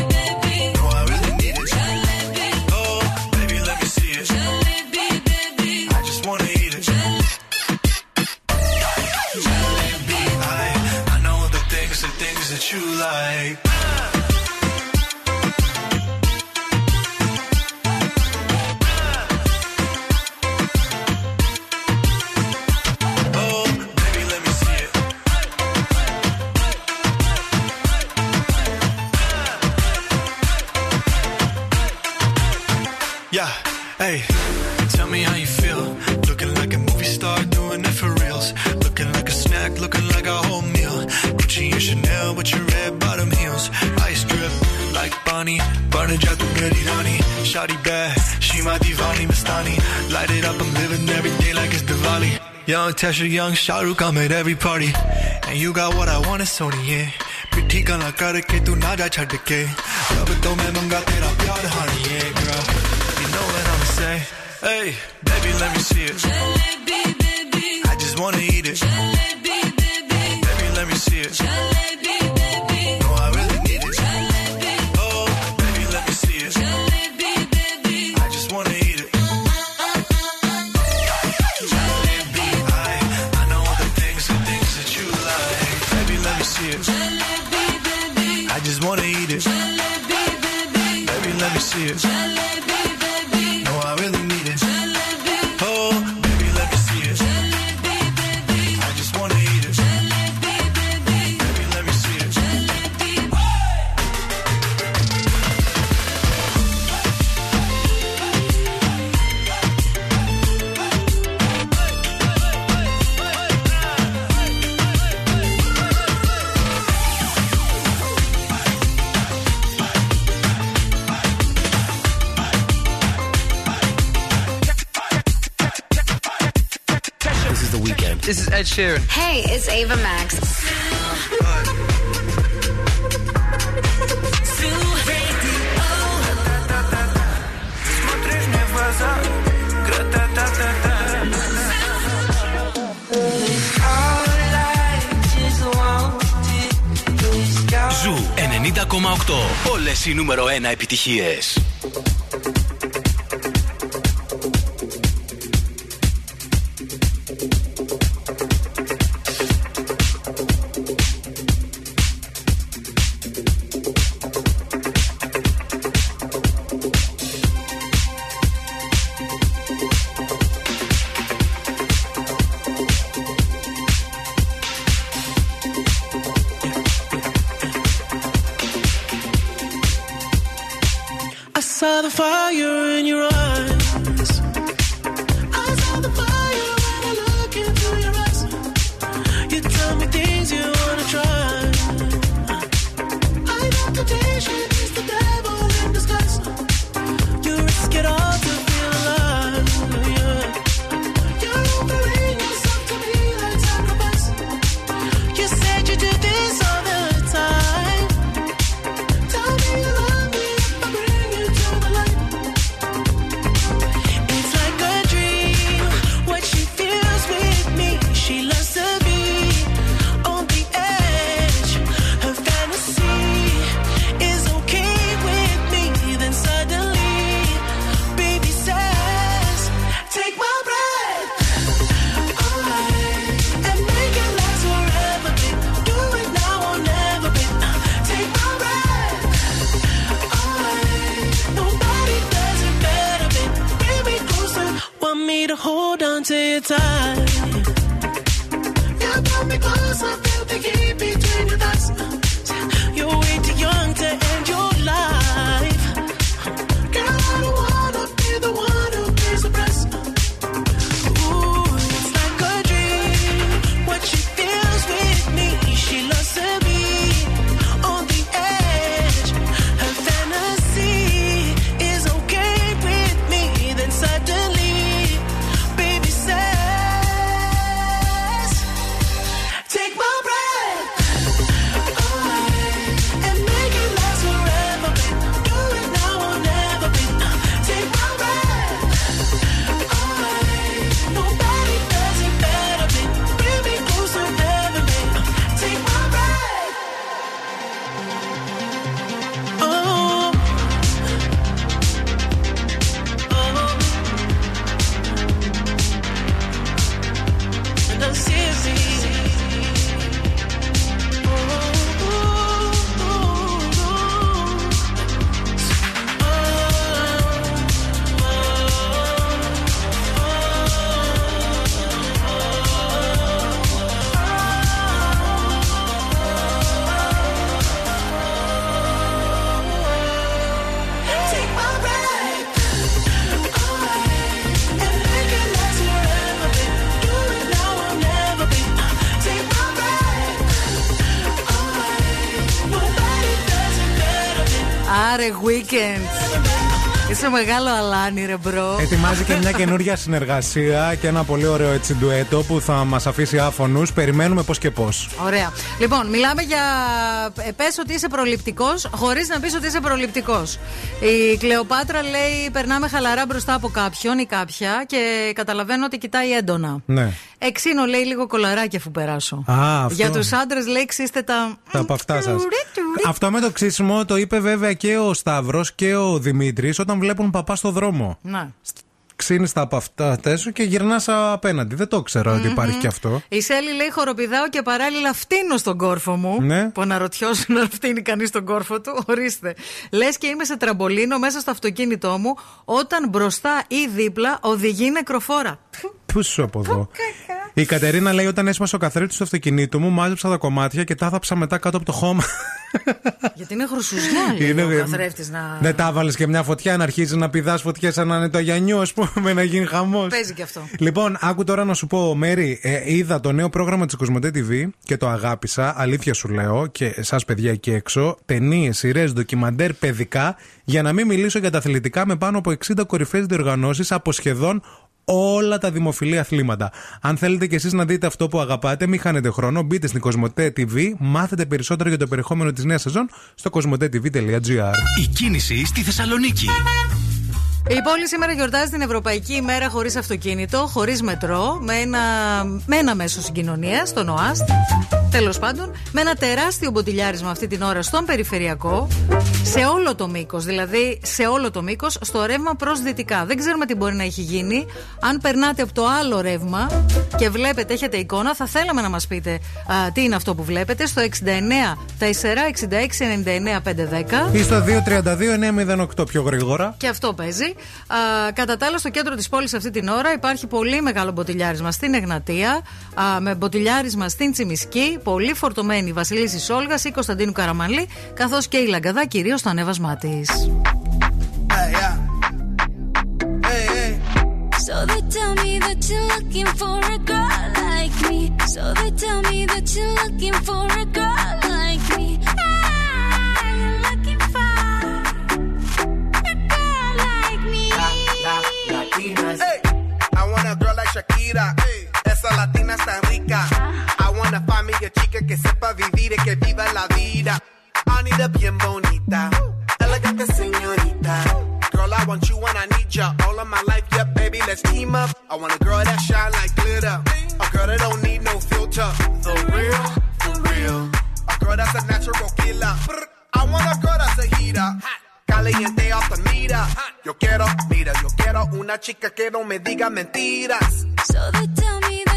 Like. Shawty bad, she my divani Mastani. Light it up, I'm living every day like it's Diwali. Young Tesha, young Shahrukh, I'm at every party. And you got what I want, it's Sony, yeah. पिट्ठी गला करके तू ना जा छड़ के अब तो मैं मंगा तेरा प्यार हानी yeah, girl you know what I'ma say hey baby let me see it I just wanna eat it baby Sheeran. Hey, it's Ava Max. Ζου 90,8. Όλες οι νούμερο 1 επιτυχίες. Weekend. Είσαι μεγάλο αλάνι, ρε bro. Ετοιμάζει και μια καινούργια συνεργασία και ένα πολύ ωραίο έτσι ντουέτο που θα μας αφήσει άφωνους. Περιμένουμε πώς και πώς. Ωραία. Λοιπόν, μιλάμε για. Ε, Πες ότι είσαι προληπτικός, χωρίς να πεις ότι είσαι προληπτικός. Η Κλεοπάτρα λέει: Περνάμε χαλαρά μπροστά από κάποιον ή κάποια και καταλαβαίνω ότι κοιτάει έντονα. Ναι. Και ξύνω λέει λίγο κωλαράκι αφού περάσω. Α, αυτό. Για τους άντρες λέει ξύστε τα. Τα από αυτά σας. Αυτό με το ξύσιμο το είπε βέβαια και ο Σταύρος και ο Δημήτρης όταν βλέπουν παπά στο δρόμο. Να. Ξύνεις τα από αυτά σου και γυρνάς απέναντι. Δεν το ξέρω ότι υπάρχει και αυτό. Η Σέλη λέει: Χοροπηδάω και παράλληλα φτύνω στον κόρφο μου. Ναι. Που αναρωτιώσουν [LAUGHS] να φτύνει κανείς τον κόρφο του. Ορίστε. Λες και είμαι σε τραμπολίνο μέσα στο αυτοκίνητό μου όταν μπροστά ή δίπλα οδηγεί νεκροφόρα. Πού σου από εδώ. Η Κατερίνα λέει: Όταν έσπασε ο καθρέφτης του αυτοκινήτου μου, μάζεψα τα κομμάτια και τα θάψα μετά κάτω από το χώμα. Γιατί είναι χρυσουζιά, λέει Είναι- ο καθρέφτης να. Δεν τα βάλε και μια φωτιά να αρχίζεις να πηδάς φωτιές σαν να είναι το Αγιανιού, ας πούμε, να γίνει χαμός. Παίζει και αυτό. Λοιπόν, άκου τώρα να σου πω, Μέρι, ε, είδα το νέο πρόγραμμα της Κοσμοτέ TV και το αγάπησα. Αλήθεια σου λέω και εσάς, παιδιά εκεί έξω. Ταινίες, σειρές, ντοκιμαντέρ παιδικά, για να μην μιλήσω για τα αθλητικά με πάνω από 60 κορυφαίε διοργανώσεις από σχεδόν όλα τα δημοφιλή αθλήματα. Αν θέλετε κι εσείς να δείτε αυτό που αγαπάτε, μην χάνετε χρόνο. Μπείτε στην Κοσμοτέ TV, μάθετε περισσότερο για το περιεχόμενο της νέας σεζόν στο κοσμοτέ.tv.gr. Η κίνηση στη Θεσσαλονίκη. Η πόλη σήμερα γιορτάζει την Ευρωπαϊκή ημέρα χωρίς αυτοκίνητο, χωρίς μετρό, με ένα, με ένα μέσο συγκοινωνίας, τον ΟΑΣΤ. Τέλος πάντων, με ένα τεράστιο μποτιλιάρισμα αυτή την ώρα στον περιφερειακό, σε όλο το μήκος. Δηλαδή, σε όλο το μήκος, στο ρεύμα προς δυτικά. Δεν ξέρουμε τι μπορεί να έχει γίνει. Αν περνάτε από το άλλο ρεύμα και βλέπετε, έχετε εικόνα, θα θέλαμε να μας πείτε α, τι είναι αυτό που βλέπετε στο 69 466 99 510. Ή στο 232-908 πιο γρήγορα. Και αυτό παίζει. Α, κατά τα άλλα, στο κέντρο της πόλης αυτή την ώρα υπάρχει πολύ μεγάλο μποτιλιάρισμα στην Εγνατία, α, με μποτιλιάρισμα στην Τσιμισκή, πολύ φορτωμένη η Βασιλίση Σόλγας ή Κωνσταντίνου Καραμαλή, καθώς και η Λαγκαδά, κυρίως στο ανέβασμά της. So they tell me that you're looking for a girl like me. So they tell me that you're looking for a girl Shakira. Esa latina está rica. I wanna find me a chica que sepa vivir y que viva la vida. I need a bien bonita, elegante señorita. Girl, I want you and I need ya all of my life. Yeah, baby, let's team up. I want a girl that shine mira, yo quiero una chica que no me diga mentiras. Tell me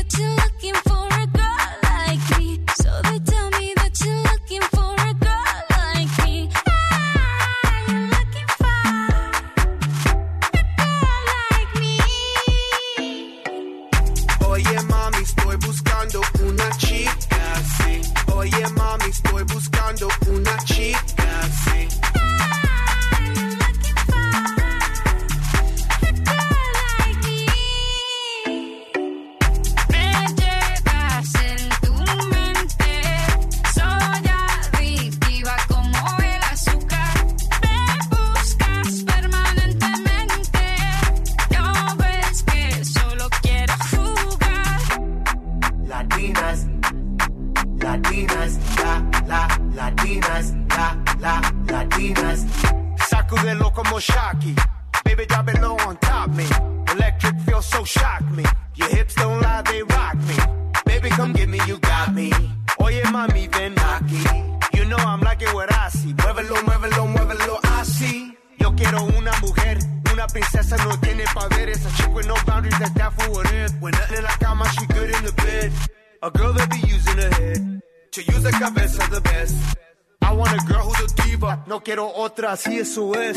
A girl that be using her head. To use the cabeza the best. I want a girl who's a diva. No quiero otra, así eso es.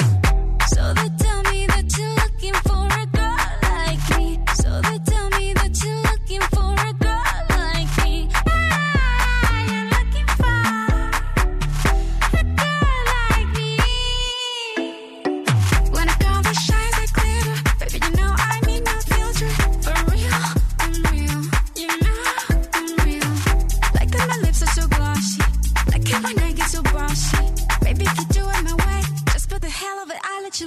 So they tell me that you're looking for a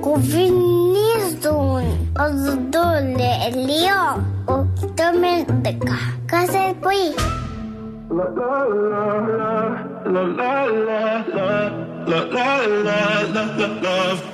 Guvernizul Azudule Elio Octomen de Casa el Pui La la la la la la la la la la la la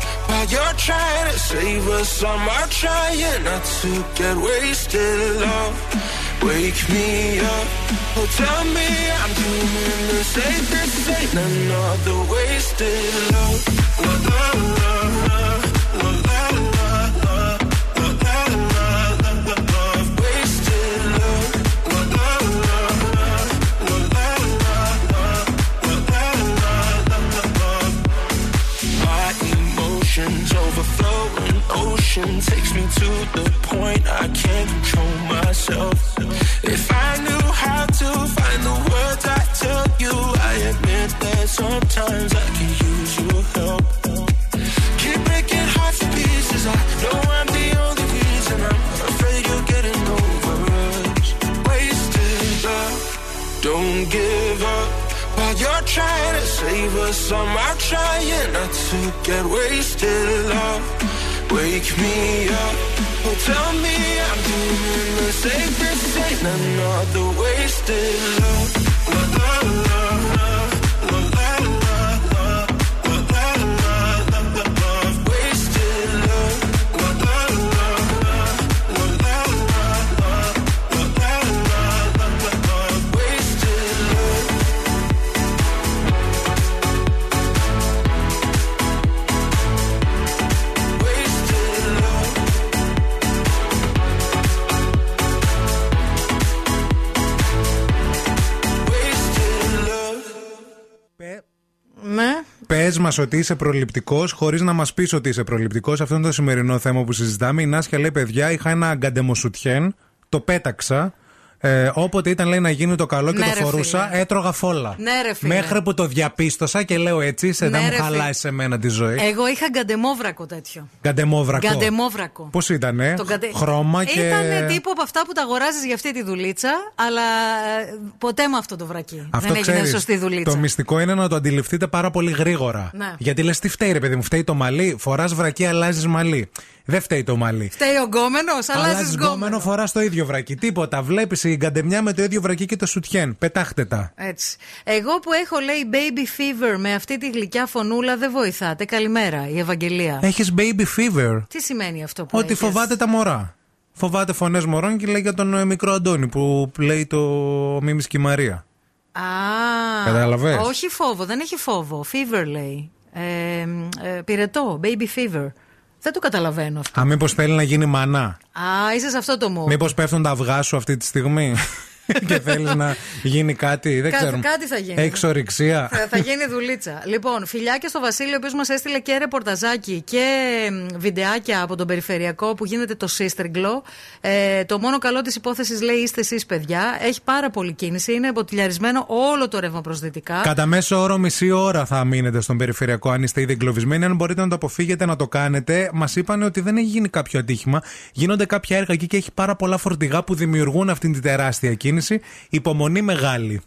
You're trying to save us, I'm trying not to get wasted. Love, wake me up. Oh, tell me I'm doing the safest. Ain't another wasted love. La, la, la, emotions overflowing ocean takes me to the point I can't control myself. If I knew how to find the words I tell you, I admit that sometimes I can trying to save us, I'm out trying not to get wasted. Love, wake me up. Oh, tell me I'm doing the safest. Ain't another wasted love. Πες μας ότι είσαι προληπτικός, χωρίς να μας πεις ότι είσαι προληπτικός. Αυτό είναι το σημερινό θέμα που συζητάμε. Η Νάσια λέει: Παιδιά, είχα ένα γκαντεμοσουτιέν, το πέταξα. Ε, όποτε ήταν λέει να γίνει το καλό και Ναι, το ρε, φορούσα, φίλε. έτρωγα φόλα. Ναι, ρε, φίλε. Μέχρι που το διαπίστωσα και λέω έτσι, είσαι, Ναι, δεν μου ρε, φίλε. χαλάει σε μένα τη ζωή. Εγώ είχα γκαντεμόβρακο τέτοιο. Γκαντεμόβρακο. Γκαντεμόβρακο. Πώς ήτανε, Το γκαντε- χρώμα και. Ήταν τύπου από αυτά που τα αγοράζεις για αυτή τη δουλίτσα, αλλά ε, ποτέ με αυτό το βρακί. Αυτό δεν έγινε ξέρεις, σωστή δουλίτσα. Το μυστικό είναι να το αντιληφθείτε πάρα πολύ γρήγορα. Ναι. Γιατί λες, τι φταίει, ρε παιδί μου, φταίει το μαλλί. Φοράς βρακί, αλλάζεις μαλλί. Δεν φταίει το μαλλί. Φταίει ο γκόμενος, αλλάζεις Αλλάζεις γκόμενο. γκόμενο, φοράς το ίδιο βρακί. Τίποτα. Βλέπεις η γκαντεμιά με το ίδιο βρακί και το σουτιέν. Πετάχτε τα. Έτσι. Εγώ που έχω λέει baby fever με αυτή τη γλυκιά φωνούλα δεν βοηθάτε. Καλημέρα, η Ευαγγελία. Έχεις baby fever. Τι σημαίνει αυτό που Ότι έχεις; φοβάται τα μωρά. Φοβάται φωνές μωρών και λέει για τον ε, μικρό Αντώνη που λέει το Μίμης και η Μαρία. Α, Κατάλαβες; Όχι φόβο, δεν έχει φόβο. Fever λέει. Ε, ε, πυρετό, baby fever. Δεν το καταλαβαίνω αυτό. Α, μήπως θέλει να γίνει μανά. Α, είσαι σε αυτό το μου. Μήπως πέφτουν τα αυγά σου αυτή τη στιγμή; [LAUGHS] και θέλεις να γίνει κάτι. Δεν ξέρω. Κάτι θα γίνει. Εξορυξία. Θα, θα γίνει δουλίτσα. Λοιπόν, φιλιάκια στο Βασίλειο, ο οποίος μας έστειλε και ρεπορταζάκι και βιντεάκια από τον περιφερειακό που γίνεται το Sister Glow. Ε, το μόνο καλό της υπόθεσης λέει είστε εσείς, παιδιά. Έχει πάρα πολύ κίνηση. Είναι εμποτιλιαρισμένο όλο το ρεύμα προς δυτικά. Κατά μέσο όρο, μισή ώρα θα μείνετε στον περιφερειακό, αν είστε ήδη εγκλωβισμένοι. Αν μπορείτε να το αποφύγετε, να το κάνετε. Μας είπαν ότι δεν έχει γίνει κάποιο ατύχημα. Γίνονται κάποια έργα εκεί και έχει πάρα πολλά φορτηγά που δημιουργούν αυτή την τεράστια κίνηση κυβέρνηση. Υπομονή μεγάλη.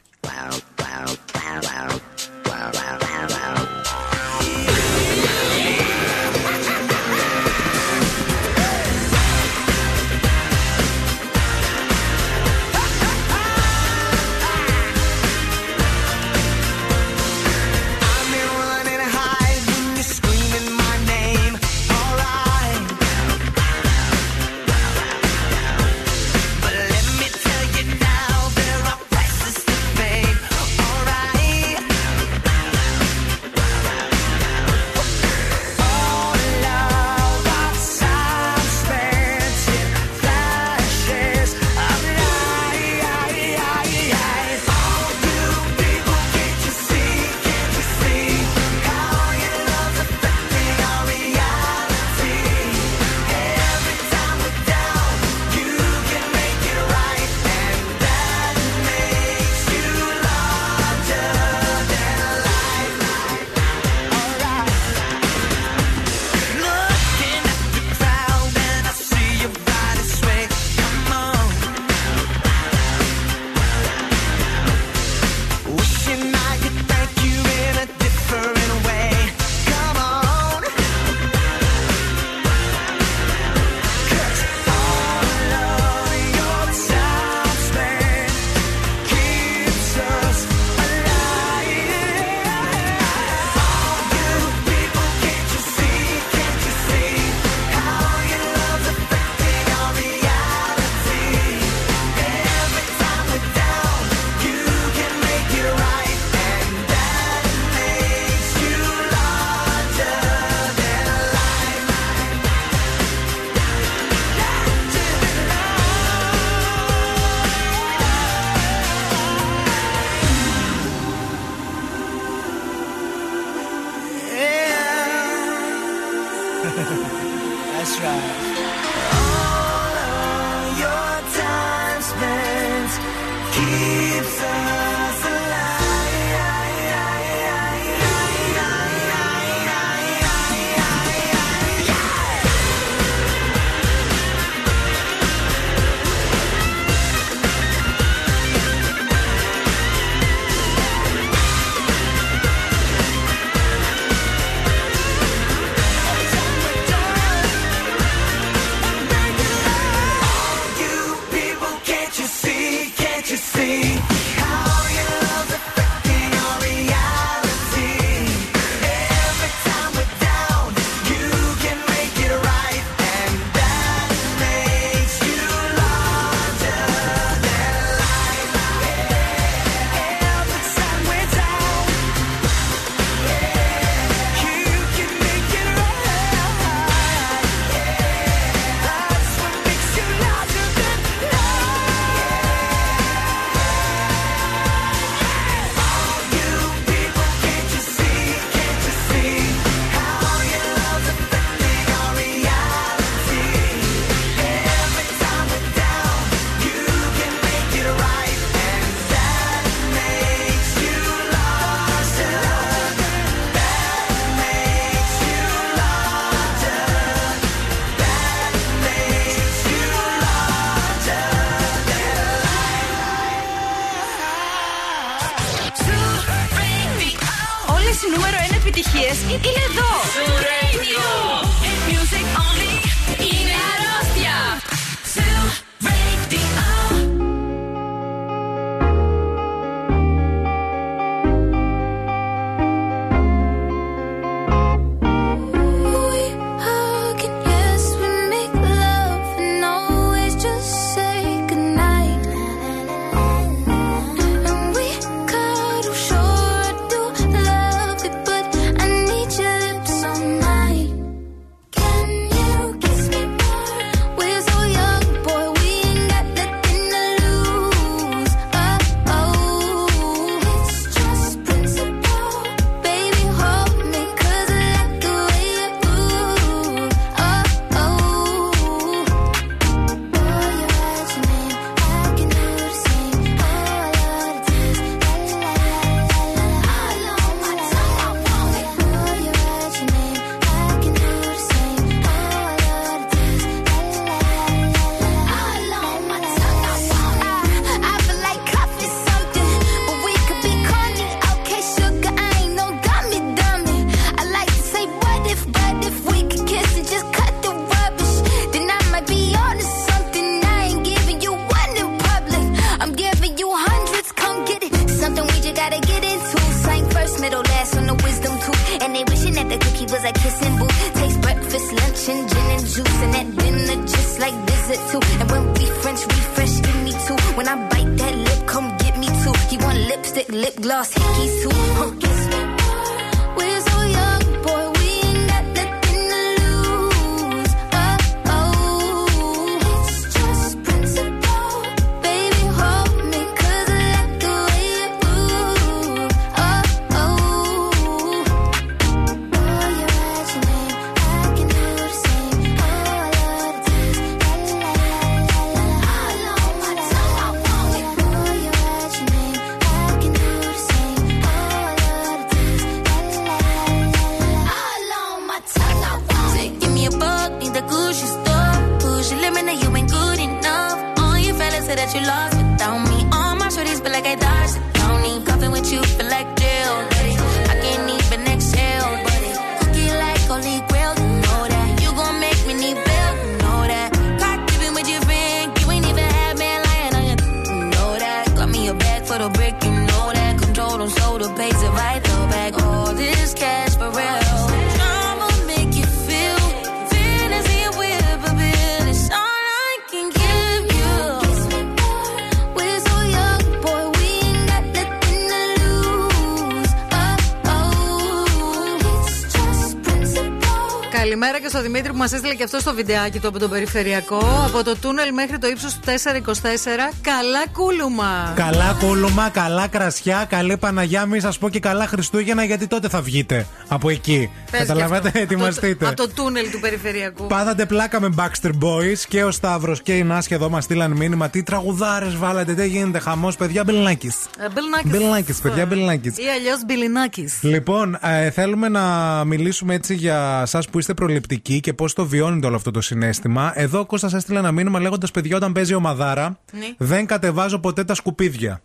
Καλημέρα και στο Δημήτρη που μας έστειλε και αυτό στο βιντεάκι του από τον περιφερειακό. Από το τούνελ μέχρι το ύψος του 424. Καλά κούλουμα. Καλά κούλουμα, καλά κρασιά, καλή Παναγιά. Μη σας πω και καλά Χριστούγεννα, γιατί τότε θα βγείτε από εκεί. Πες και Καταλαβαίνετε, αυτό. ετοιμαστείτε. Από το, από το τούνελ του περιφερειακού. Πάθατε πλάκα με Baxter Boys και ο Σταύρος και η Νάσια εδώ μας στείλαν μήνυμα. Τι τραγουδάρες βάλατε, τι γίνεται, χαμός, παιδιά, μπελνάκι. Ε, Μπελνάκης. Μπελνάκι, παιδιά, μπελνάκι. Ή αλλιώς Μπιλινάκης. Λοιπόν, ε, θέλουμε να μιλήσουμε έτσι για εσάς που είστε προληπτικοί και πώς το βιώνετε όλο αυτό το συναίσθημα. Εδώ ο Κώστας έστειλε ένα μήνυμα λέγοντας: Παιδιά, όταν παίζει ομαδάρα, Ναι. δεν κατεβάζω ποτέ τα σκουπίδια.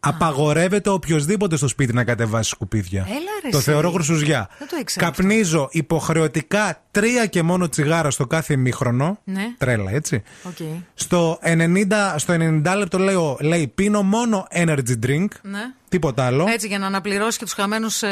Απαγορεύεται οποιοδήποτε στο σπίτι να κατεβάσει σκουπίδια. Έλα, ρε, το εσύ. θεωρώ γρουσουζιά. Δεν το ήξερα Καπνίζω υποχρεωτικά τρία και μόνο τσιγάρα στο κάθε ημίχρονο. Ναι. Τρέλα, έτσι. Οκ. Στο 90, στο 90 λεπτό λέω, λέει πίνω μόνο energy drink. Ναι. Τίποτα άλλο. Έτσι για να αναπληρώσει και τους χαμένους ε,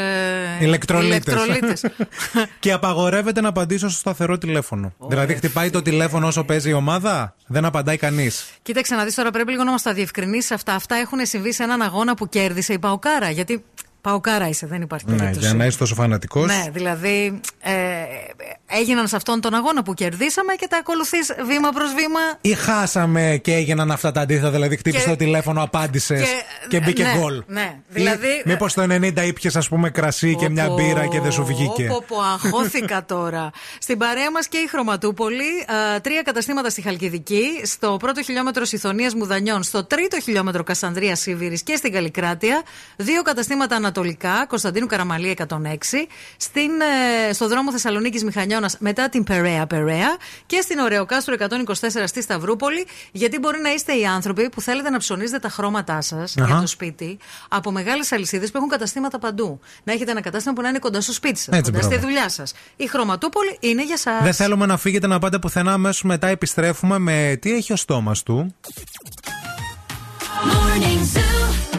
Ηλεκτρολίτες. ηλεκτρολίτες. [LAUGHS] και απαγορεύεται να απαντήσω στο σταθερό τηλέφωνο. δηλαδή, χτυπάει το τηλέφωνο όσο παίζει η ομάδα, δεν απαντάει κανείς. Κοίταξε να δεις τώρα, πρέπει λίγο να μας τα διευκρινίσεις αυτά. Αυτά έχουν συμβεί σε έναν αγώνα που κέρδισε η Παοκάρα. Γιατί Παοκάρα είσαι, δεν υπάρχει Ναι, περίπτωση. για να είσαι τόσο φανατικός. Ναι, δηλαδή ε, έγιναν σε αυτόν τον αγώνα που κερδίσαμε και τα ακολουθείς βήμα προς βήμα. Ή χάσαμε και έγιναν αυτά τα αντίθετα, δηλαδή χτύπησε Και- το τηλέφωνο, απάντησες και, και- μπήκε ναι, γκολ. ναι, δηλαδή- Μήπως το 90 ήπιες, ας πούμε, κρασί και μια Πω, μπύρα και δεν σου βγήκε. Πω, πω, αγχώθηκα [LAUGHS] τώρα. Στην παρέα μας και η Χρωματούπολη. α, τρία καταστήματα στη Χαλκιδική. Στο πρώτο χιλιόμετρο Ιθωνία Μουδανιών. Στο τρίτο χιλιόμετρο Κασανδρίας Σίβηρη και στην Καλλικράτεια. Δύο καταστήματα ανατολικά. Κωνσταντίνου Καραμαλή 106. Στην, ε, στο δρόμο Θεσσαλονίκης Μηχανιώνα μετά την Περαία Περαία. Και στην Ωρεοκάστρο 124 στη Σταυρούπολη. Γιατί μπορεί να είστε οι άνθρωποι που θέλετε να ψωνίζετε τα χρώματά σας για Αχα. το σπίτι από μεγάλες αλυσίδες που έχουν καταστήματα παντού. Να έχετε ένα κατάστημα που να είναι κοντά στο σπίτι σας, Έτσι, κοντά στη μπράβο. δουλειά σας. Η χρωματούπολη είναι για εσά. Δεν θέλουμε να φύγετε να πάτε πουθενά, αμέσως μετά επιστρέφουμε με τι έχει ο στόμας του. Morning Zoo.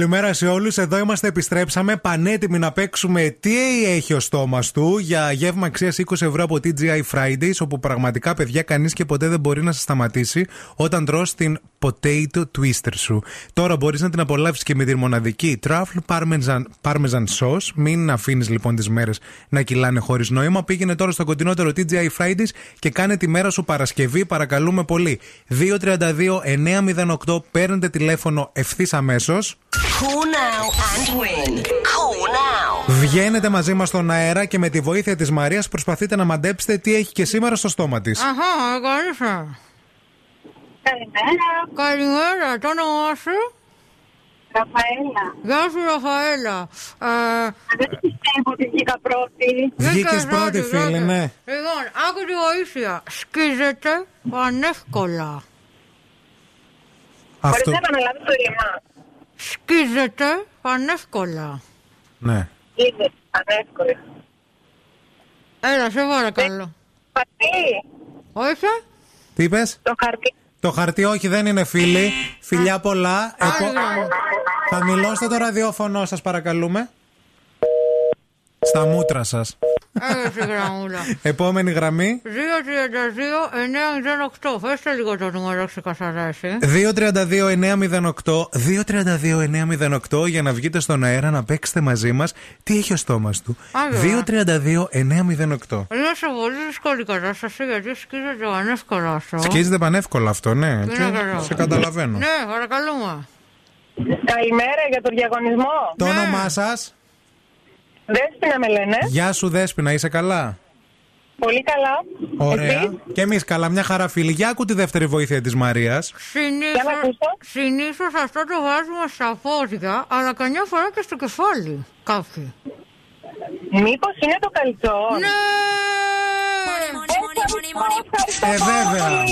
Καλημέρα, καλημέρα σε όλους. Εδώ είμαστε, επιστρέψαμε. Πανέτοιμοι να παίξουμε τι έχει ο στόμας του για γεύμα αξίας 20 ευρώ από TGI Fridays. Όπου πραγματικά, παιδιά, κανείς και ποτέ δεν μπορεί να σε σταματήσει όταν τρως την potato twister σου. Τώρα μπορείς να την απολαύσεις και με τη μοναδική truffle parmesan, parmesan sauce. Μην αφήνεις λοιπόν τις μέρες να κυλάνε χωρίς νόημα. Πήγαινε τώρα στο κοντινότερο TGI Fridays και κάνε τη μέρα σου Παρασκευή. Παρακαλούμε πολύ. 232-908 παίρνετε τηλέφωνο ευθύς αμέσως. Call now and win. Call now. Βγαίνετε μαζί μας στον αέρα και με τη βοήθεια της Μαρίας προσπαθείτε να μαντέψετε τι έχει και σήμερα στο στόμα της. Αχα, καλήσα. Καλημέρα. Καλημέρα, το όνομά σου. Ραφαέλα. Γεια σου, Ραφαέλα. Ε, Δεν πιστεύω ότι βγήκα πρώτη. Βγήκες πρώτη, φίλε, ναι. Λοιπόν, άκου τη βοήθεια. Σκίζεται πανεύκολα. Αυτό. Μπορείτε να επαναλάβετε το ρήμα. Σκίζεται πανεύκολα. Ναι. Είδε, ανεύκολα. Έλα, σε παρακαλώ. Πατή, Όχι. Τι είπες; το χαρτί. Το χαρτί όχι, δεν είναι φίλοι. Φιλιά πολλά. Επο... Θα μιλώσετε το ραδιόφωνο σας, παρακαλούμε. Στα μούτρα σας. Έλα, στη γραμμούλα. Επόμενη γραμμή. 232-908. Φέστε λίγο το νούμερο ξεκαθαράσει. 232-908. 232-908 για να βγείτε στον αέρα να παίξετε μαζί μας. Τι έχει ο στόμας του. Άγιο. 232-908. Είναι σε πολύ δύσκολη κατάσταση γιατί σκίζεται πανεύκολα αυτό. Σκίζεται πανεύκολα αυτό, ναι. Είναι Και καλό. Σε καταλαβαίνω. Ναι, παρακαλούμε. Καλημέρα για τον διαγωνισμό. Το όνομά σας; Δέσποινα με λένε. Γεια σου, Δέσποινα, είσαι καλά. Πολύ καλά. Ωραία. Εσύ? Και εμεί καλά, μια χαρά φίλη. Για άκου τη δεύτερη βοήθεια τη Μαρία. Συνήθω αυτό το βάζουμε στα πόδια, αλλά καμιά φορά και στο κεφάλι. Κάποιοι. Μήπως είναι το καλτσό. Ναι! Ε, βέβαια.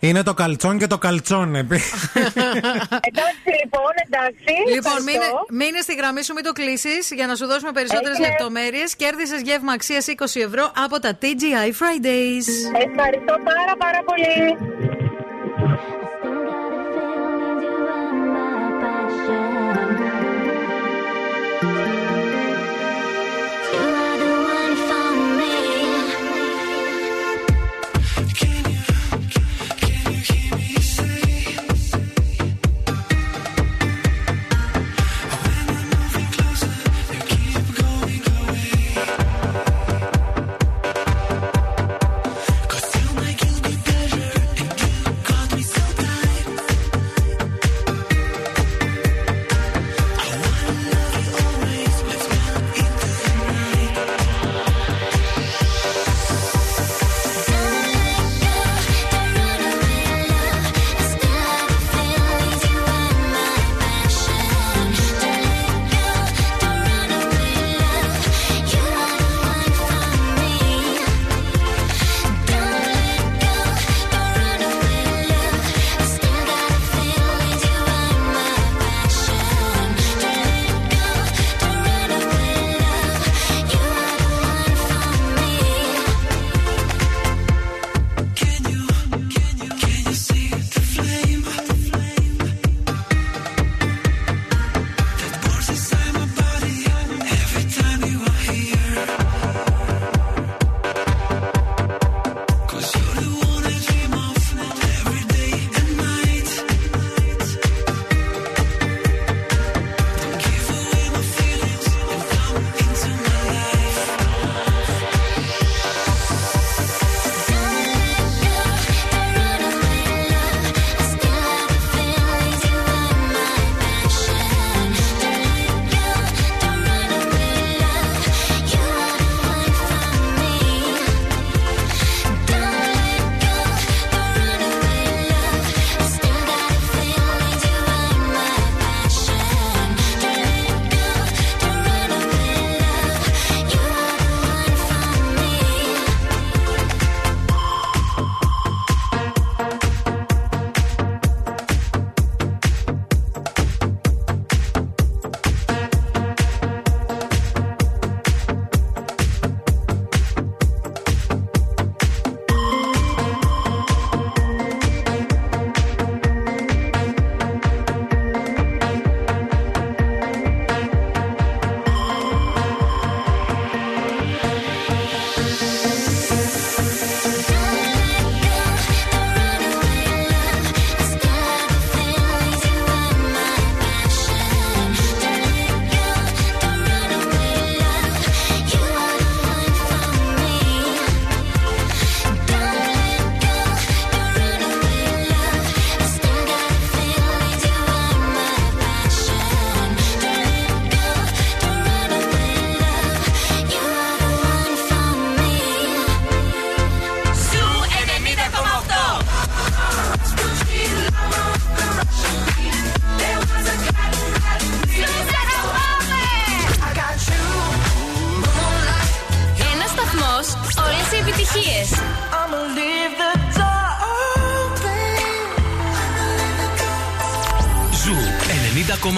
Είναι το καλτσόν και το καλτσόν, επί. [LAUGHS] Εντάξει λοιπόν, εντάξει. Λοιπόν, ευχαριστώ. μείνε, μείνε στη γραμμή σου, μην το κλείσεις για να σου δώσουμε περισσότερες Έγινε. λεπτομέρειες. Κέρδισες γεύμα αξίας 20 ευρώ από τα TGI Fridays. Ευχαριστώ πάρα πάρα πολύ.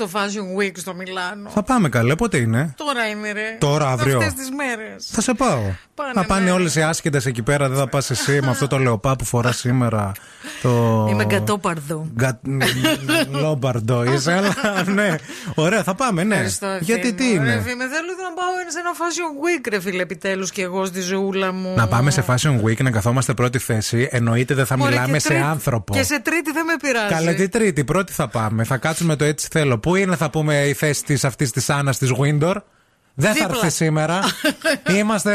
Στο Fashion Week στο Μιλάνο. Θα πάμε καλέ, πότε είναι; Τώρα είναι ρε. Τώρα, αύριο. Αυτές τις μέρες. Θα σε πάω. Πάνε, θα πάνε ναι. όλες οι άσχετε εκεί πέρα, δεν θα πας εσύ με αυτό το λεοπά που φοράς σήμερα. Το... Είμαι γκατόπαρδο. Γκα- Λόμπαρντο είσαι, αλλά ναι. Ωραία, θα πάμε, ναι. Ευχαριστώ, Γιατί ευθύνη τι μου. Ρε, είναι. ευθύνη, θέλω να πάω σε ένα Fashion Week, ρε φίλε, επιτέλους και εγώ στη ζωούλα μου. Να πάμε σε Fashion Week να καθόμαστε πρώτη θέση. Εννοείται δεν θα Μωρέ, μιλάμε και σε τρίτη- άνθρωπο. Και σε τρίτη δεν με πειράζει. Καλέ τη τρίτη, πρώτη θα πάμε. Θα κάτσουμε το έτσι θέλω. Πού είναι, θα πούμε, η θέση της αυτής της Άννας της Window. Δεν θα Δίπλα. έρθει σήμερα. [LAUGHS] Είμαστε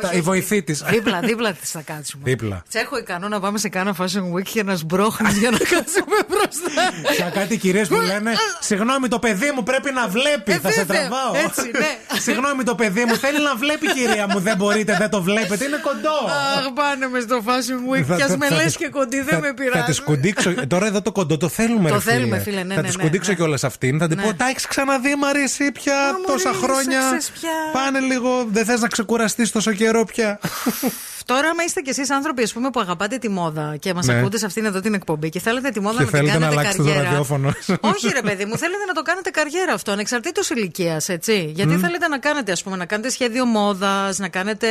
τα- Όχι, η βοηθή της. Δίπλα, δίπλα [LAUGHS] της θα κάτσουμε. Δίπλα. Τσέχο ικανό να πάμε σε κάνα Fashion Week και να σμπρώχνεις για να [LAUGHS] κάτσουμε μπροστά. Σαν κάτι κυρίες που λένε Συγγνώμη, το παιδί μου πρέπει να βλέπει. Ε, θα σε βέβαια, τραβάω. έτσι, ναι. Συγγνώμη, το παιδί μου θέλει να βλέπει, κυρία μου. Δεν μπορείτε, δεν το βλέπετε. Είναι κοντό. Αχ, πάνε μες στο Fashion Week. Θα- Κι ας θα- με θα λες τις- και κοντή, θα- δεν με Θα πειράζει. τη κουντίξω. Τώρα εδώ το κοντό το θέλουμε, Το ρε θέλουμε, φίλε, ναι, Θα ναι, τη ναι, κουντίξω ναι. κιόλας αυτήν. Θα την Ναι. πω, τα έχεις ξαναδεί, Μαρία, εσύ πια τόσα μωρή, χρόνια. Έσεξες πια. Πάνε λίγο, δεν θες να ξεκουραστείς τόσο καιρό πια. [LAUGHS] Τώρα, άμα είστε κι εσείς άνθρωποι ας πούμε, που αγαπάτε τη μόδα και μας Ναι. ακούτε σε αυτήν εδώ την εκπομπή και θέλετε τη μόδα Και να την θέλετε να κάνετε αλλάξετε το καριέρα. ραδιόφωνο. [LAUGHS] Όχι, ρε παιδί μου, θέλετε να το κάνετε καριέρα αυτό, ανεξαρτήτως ηλικίας, έτσι. Γιατί Μμ. θέλετε να κάνετε, ας πούμε, να κάνετε σχέδιο μόδας, να κάνετε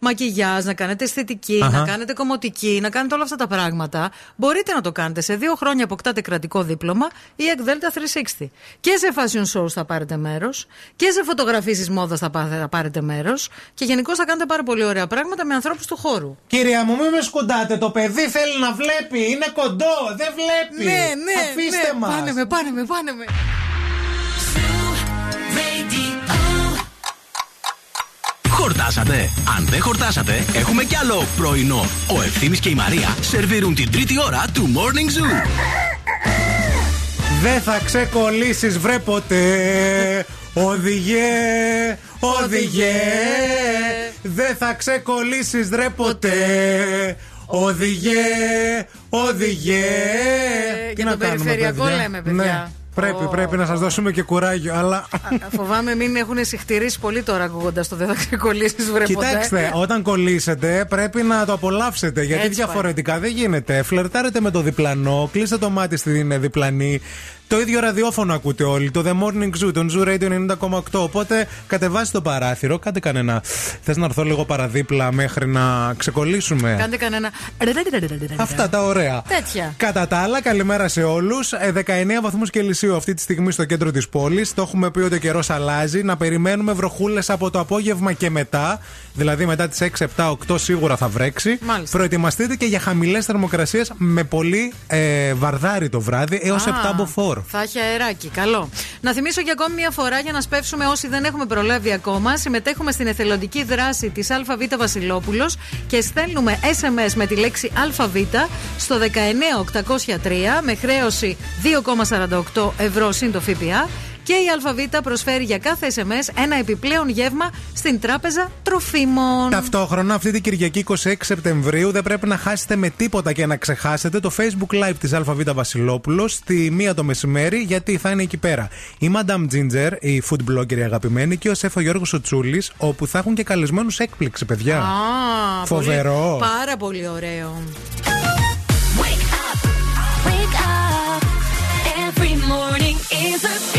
μακιγιάζ, να κάνετε αισθητική, Αχα. να κάνετε κομμωτική, να κάνετε όλα αυτά τα πράγματα. Μπορείτε να το κάνετε. Σε δύο χρόνια αποκτάτε κρατικό δίπλωμα ή εκδέλτα 360. Και σε fashion shows θα πάρετε μέρος και σε φωτογραφίσεις μόδας θα, πά- θα πάρετε μέρος και γενικώς θα κάνετε πάρα πολύ ωραία πράγματα με ανθρώπους του χώρου. Κυρία μου, μην με σκουντάτε. Το παιδί θέλει να βλέπει. Είναι κοντό. Δεν βλέπει. Ναι, ναι, Αφήστε ναι. μας. Πάνε με, πάνε με, πάνε με. Χορτάσατε. Αν δεν χορτάσατε, έχουμε κι άλλο πρωινό. Ο Ευθύμης και η Μαρία σερβίρουν την τρίτη ώρα του Morning Zoo. Δεν θα ξεκολλήσεις βρε ποτέ Οδηγέ, οδηγέ Δεν θα ξεκολλήσεις ρε ποτέ Οδηγέ, οδηγέ Τι για να τον κάνουμε, περιφερειακό παιδιά; λέμε, παιδιά. Ναι, πρέπει, πρέπει να σας δώσουμε και κουράγιο Αλλά Α, Φοβάμαι μην έχουν συχτηρίσει πολύ τώρα ακούγοντας το δεν θα ξεκολλήσεις βρε Κοιτάξτε, ποτέ. όταν κολλήσετε πρέπει να το απολαύσετε. Γιατί Έτσι διαφορετικά δεν γίνεται. Φλερτάρετε με το διπλανό, κλείστε το μάτι στην διπλανή. Το ίδιο ραδιόφωνο ακούτε όλοι. Το The Morning Zoo, τον Zoo Radio 90,8. Οπότε κατεβάστε το παράθυρο, κάντε κανένα. Θες να έρθω λίγο παραδίπλα μέχρι να ξεκολλήσουμε; Κάντε κανένα. Αυτά τα ωραία. Τέτοια. Κατά τα άλλα, καλημέρα σε όλους. 19 βαθμούς Κελσίου αυτή τη στιγμή στο κέντρο της πόλης. Το έχουμε πει ότι ο καιρός αλλάζει. Να περιμένουμε βροχούλες από το απόγευμα και μετά. Δηλαδή μετά τις 6, 7, 8 σίγουρα θα βρέξει. Μάλιστα. Προετοιμαστείτε και για χαμηλές θερμοκρασίες με πολύ ε, βαρδάρι το βράδυ έως 7 Α, μποφόρ. Θα έχει αεράκι. Καλό. Να θυμίσω για ακόμη μια φορά για να σπεύσουμε όσοι δεν έχουμε προλάβει ακόμα. Συμμετέχουμε στην εθελοντική δράση της ΑΒ Βασιλόπουλος και στέλνουμε SMS με τη λέξη ΑΒ στο 19803 με χρέωση 2,48 ευρώ συν το ΦΠΑ. Και η ΑΒ προσφέρει για κάθε SMS ένα επιπλέον γεύμα στην τράπεζα τροφίμων. Ταυτόχρονα, αυτή την Κυριακή 26 Σεπτεμβρίου δεν πρέπει να χάσετε με τίποτα και να ξεχάσετε το Facebook Live της ΑΒ Βασιλόπουλος στη μία το μεσημέρι, γιατί θα είναι εκεί πέρα η Madame Ginger, η food blogger η αγαπημένη, και ο Σεφ ο Γιώργο Οτσούλη, όπου θα έχουν και καλεσμένους έκπληξη, παιδιά. Α, Φοβερό. πολύ- πάρα πολύ ωραίο. Wake up. Every morning is a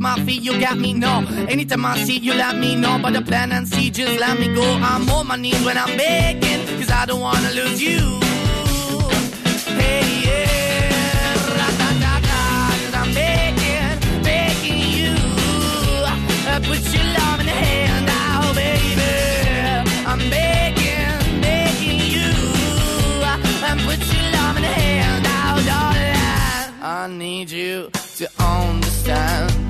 Anytime I feel, you got me. No, anytime I see, you let me know. But the plan and see, just let me go. I'm on my knees when I'm begging, cause I don't wanna lose you. Hey, yeah, ra-da-da-da, 'cause I'm begging, begging you. Uh, put your love in the hand out, baby. I'm begging, begging you. Uh, and put your love in the hand out, darling. I need you to understand.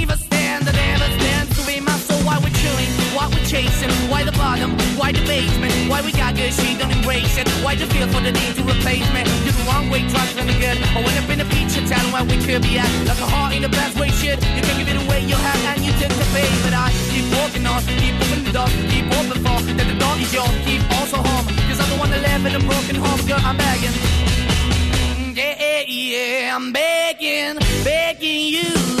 chasing, why the bottom, why the basement, why we got good, she don't embrace it. Why the feel for the need to replace me? You're the wrong way, trying to good. I went up in a feature town where we could be at. Like a heart in the best way, shit. You can give it away, you have, and you took the pay. But I keep walking on, keep moving the door, keep open for that the door is yours, keep also home. Cause I'm the one that live in a broken home, girl, I'm begging. Yeah, Yeah, yeah, I'm begging, begging you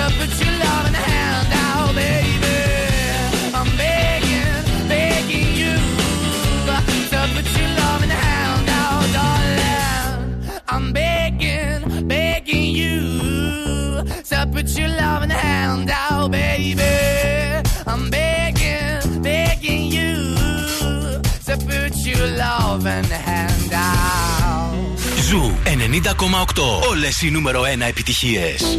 To put your loving hand out, baby. I'm begging, begging you. To put your loving hand out, darling. I'm begging, begging you. To put your loving hand out, baby. I'm begging, begging you. To put your loving hand out. Ζου 90,8. Όλες οι νούμερο 1 επιτυχίες.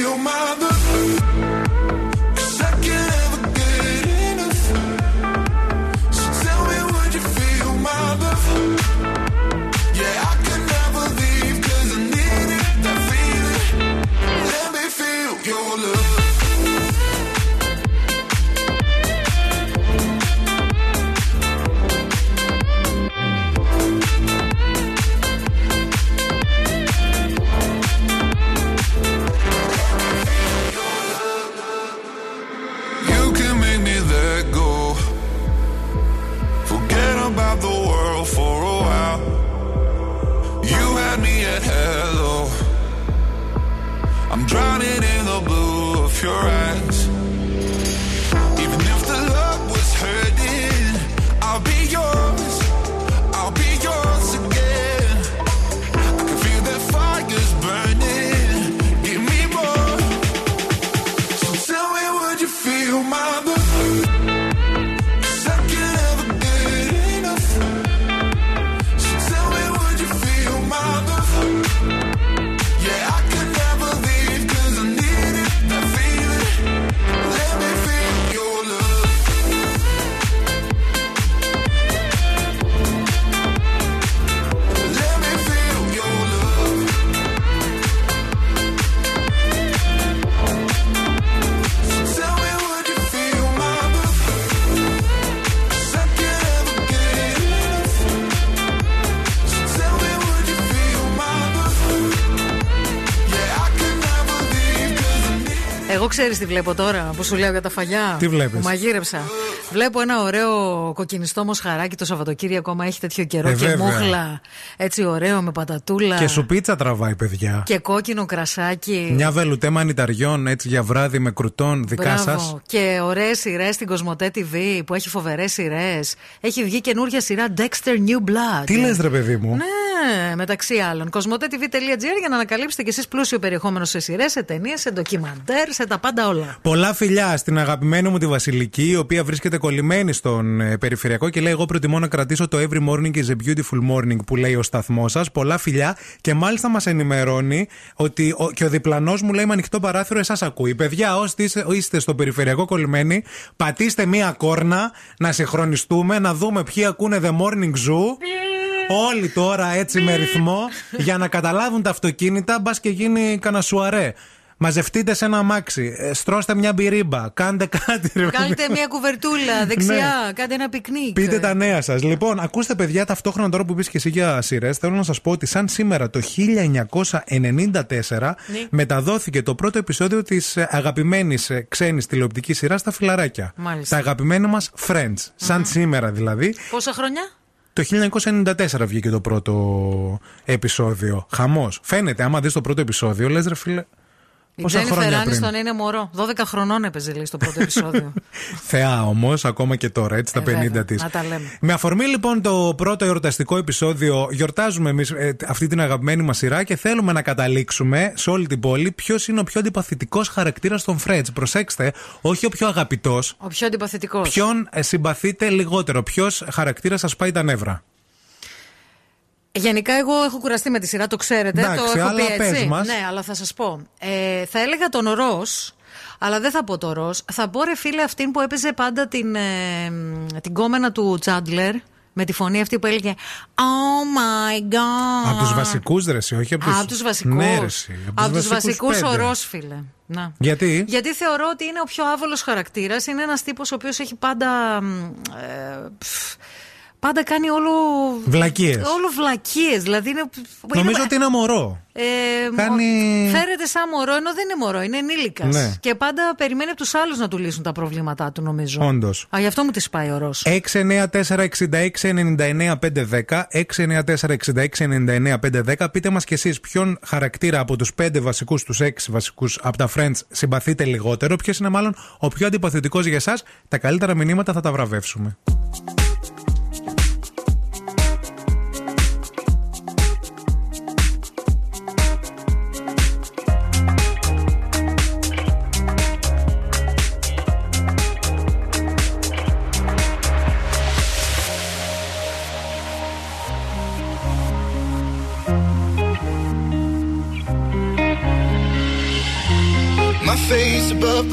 Feel my ξέρεις τι βλέπω τώρα που σου λέω για τα φαλιά. Τι βλέπεις; Που μαγείρεψα. Βλέπω ένα ωραίο κοκκινιστό μοσχαράκι το Σαββατοκύριακο, άμα έχει τέτοιο καιρό Ε, και βέβαια. μούχλα. Έτσι ωραίο με πατατούλα. Και σου πίτσα τραβάει, παιδιά. και κόκκινο κρασάκι. Μια βελουτέ μανιταριών έτσι για βράδυ με κρουτών δικά σας. Μπράβο. Και ωραίες σειρές στην Κοσμοτέ TV που έχει φοβερές σειρές. Έχει βγει καινούργια σειρά Dexter New Blood. Τι λες, ρε παιδί μου; Ναι, μεταξύ άλλων. Κοσμοτέ.tv.gr για να ανακαλύψετε κι εσείς πλούσιο περιεχόμενο σε σειρές, σε ταινίες, σε ντοκιμαντέρ, σε τα πάντα όλα. Πολλά φιλιά στην αγαπημένη μου τη Βασιλική, η οποία βρίσκεται κολλημένη στον ε, περιφερειακό και λέει: Εγώ προτιμώ να κρατήσω το Every morning is a beautiful morning που λέει ο σταθμό σας. Πολλά φιλιά και μάλιστα μας ενημερώνει ότι ο, και ο διπλανός μου λέει με ανοιχτό παράθυρο εσάς ακούει. Παιδιά, όσοι είστε, είστε στο περιφερειακό κολλημένοι, πατήστε μία κόρνα να συγχρονιστούμε, να δούμε ποιοι ακούνε The Morning Zoo. Όλοι τώρα έτσι με ρυθμό για να καταλάβουν τα αυτοκίνητα, μπας και γίνει κανένα σουαρέ. Μαζευτείτε σε ένα αμάξι, ε, στρώστε μια μπιρίμπα, κάντε κάτι. ρε Κάντε μια κουβερτούλα δεξιά, κάντε ένα πικνίκ. Ναι. Πείτε τα νέα σας. Λοιπόν, ακούστε, παιδιά, ταυτόχρονα τώρα που πει και εσύ για σειρές, θέλω να σας πω ότι σαν σήμερα το 1994 μεταδόθηκε το πρώτο επεισόδιο της αγαπημένης ξένης τηλεοπτικής σειράς στα φιλαράκια. Μάλιστα. Τα αγαπημένα μας Friends. Σαν σήμερα δηλαδή. Πόσα χρόνια; Το 1994 βγήκε το πρώτο επεισόδιο. Χαμός. Φαίνεται, άμα δεις το πρώτο επεισόδιο, λες ρε φίλε. Η Πόσα Τζένιφερ χρόνια πριν; Άνιστον είναι μωρό. 12 χρονών έπαιζε λέει στο πρώτο επεισόδιο. [LAUGHS] Θεά όμως, ακόμα και τώρα, έτσι τα Ε, βέβαια, 50 της. να τα λέμε. Με αφορμή λοιπόν το πρώτο εορταστικό επεισόδιο, γιορτάζουμε εμείς αυτή την αγαπημένη μας σειρά και θέλουμε να καταλήξουμε σε όλη την πόλη ποιος είναι ο πιο αντιπαθητικός χαρακτήρας των Friends. Προσέξτε, όχι ο πιο αγαπητός, Ο πιο αντιπαθητικός. ποιον ε, συμπαθείτε λιγότερο, ποιος χαρακτήρας σας πάει τα νεύρα; Γενικά, εγώ έχω κουραστεί με τη σειρά, το ξέρετε. Εντάξει, το έχω αλλά πει έτσι. πες μας. Ναι, αλλά θα σας πω. Ε, θα έλεγα τον Ρος, αλλά δεν θα πω το Ρος. Θα πω ρε φίλε αυτήν που έπαιζε πάντα την, ε, την κόμενα του Τσάντλερ. Με τη φωνή αυτή που έλεγε Oh my god. Από τους βασικούς δρεσί, όχι από του Από τους βασικούς. Ναι, ρε, εσύ, από τους βασικούς ο πέντε. Ρος, φίλε. Να. Γιατί; Γιατί θεωρώ ότι είναι ο πιο άβολος χαρακτήρας. Είναι ένας τύπος ο οποίος έχει πάντα. μ, Ε, πφ, πάντα κάνει όλο. Βλακίες. Όλο βλακίες. Δηλαδή είναι. Νομίζω είναι- ότι είναι μωρό. ε, Κάνει- μο- Φέρεται σαν μωρό, ενώ δεν είναι μωρό, είναι ενήλικας. Ναι. Και πάντα περιμένει από τους άλλους να του λύσουν τα προβλήματά του, νομίζω. Όντως. Α, γι' αυτό μου τη πάει ο Ρος. 694-6699-510 694-6699-510 Πείτε μας κι εσείς ποιον χαρακτήρα από τους 5 βασικούς, τους 6 βασικούς από τα Friends συμπαθείτε λιγότερο Ποιος είναι μάλλον ο πιο αντιπαθητικός για εσάς Τα καλύτερα μηνύματα θα τα βραβεύσουμε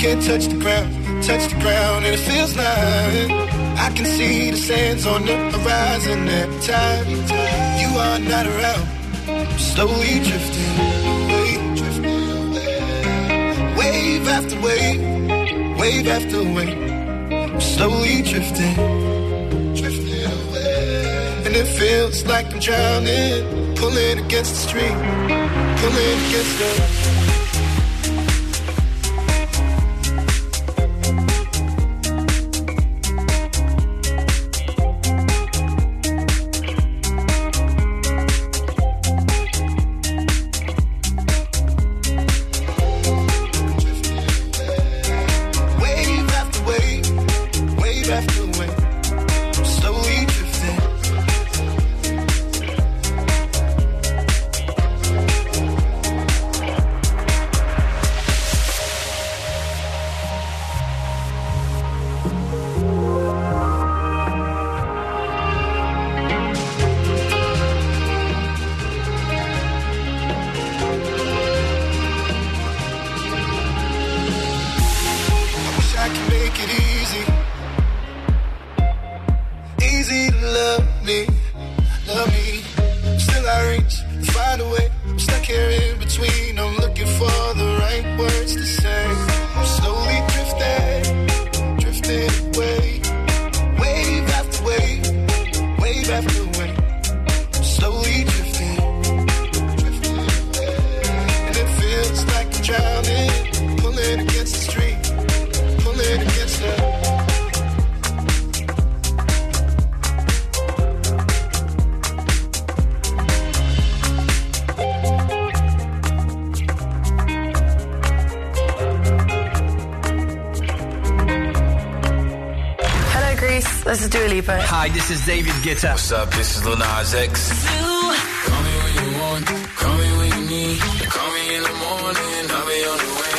can't touch the ground, touch the ground, and it feels like I can see the sands on the horizon every time are not around. Slowly drifting away, drifting away. Wave after wave, wave after wave. Slowly drifting, drifting away. And it feels like I'm drowning, pulling against the stream, pulling against the. This is David Guetta. What's up? This is Lil Nas X. Call me when you want, call me when you need. Call me in the morning, I'll be on the way.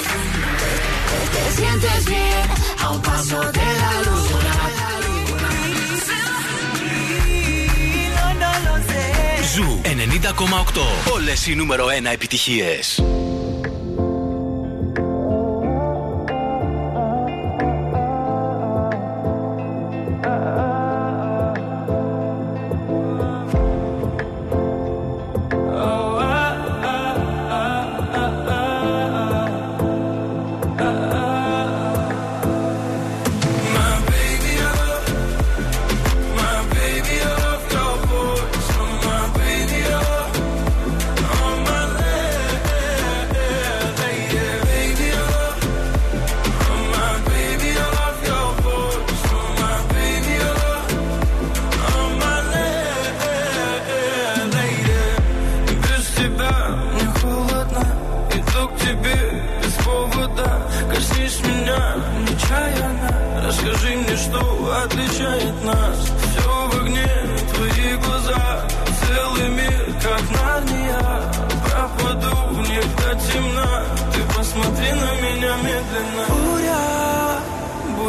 Te sientes bien a un paso de la luna. No, no, Ζου 90,8. Όλε οι νούμερο 1 επιτυχίε.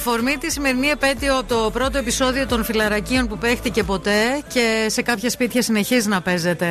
αφορμή τη σημερινή επέτειο από το πρώτο επεισόδιο των φιλαρακίων που παίχτηκε ποτέ και σε κάποια σπίτια συνεχίζει να παίζεται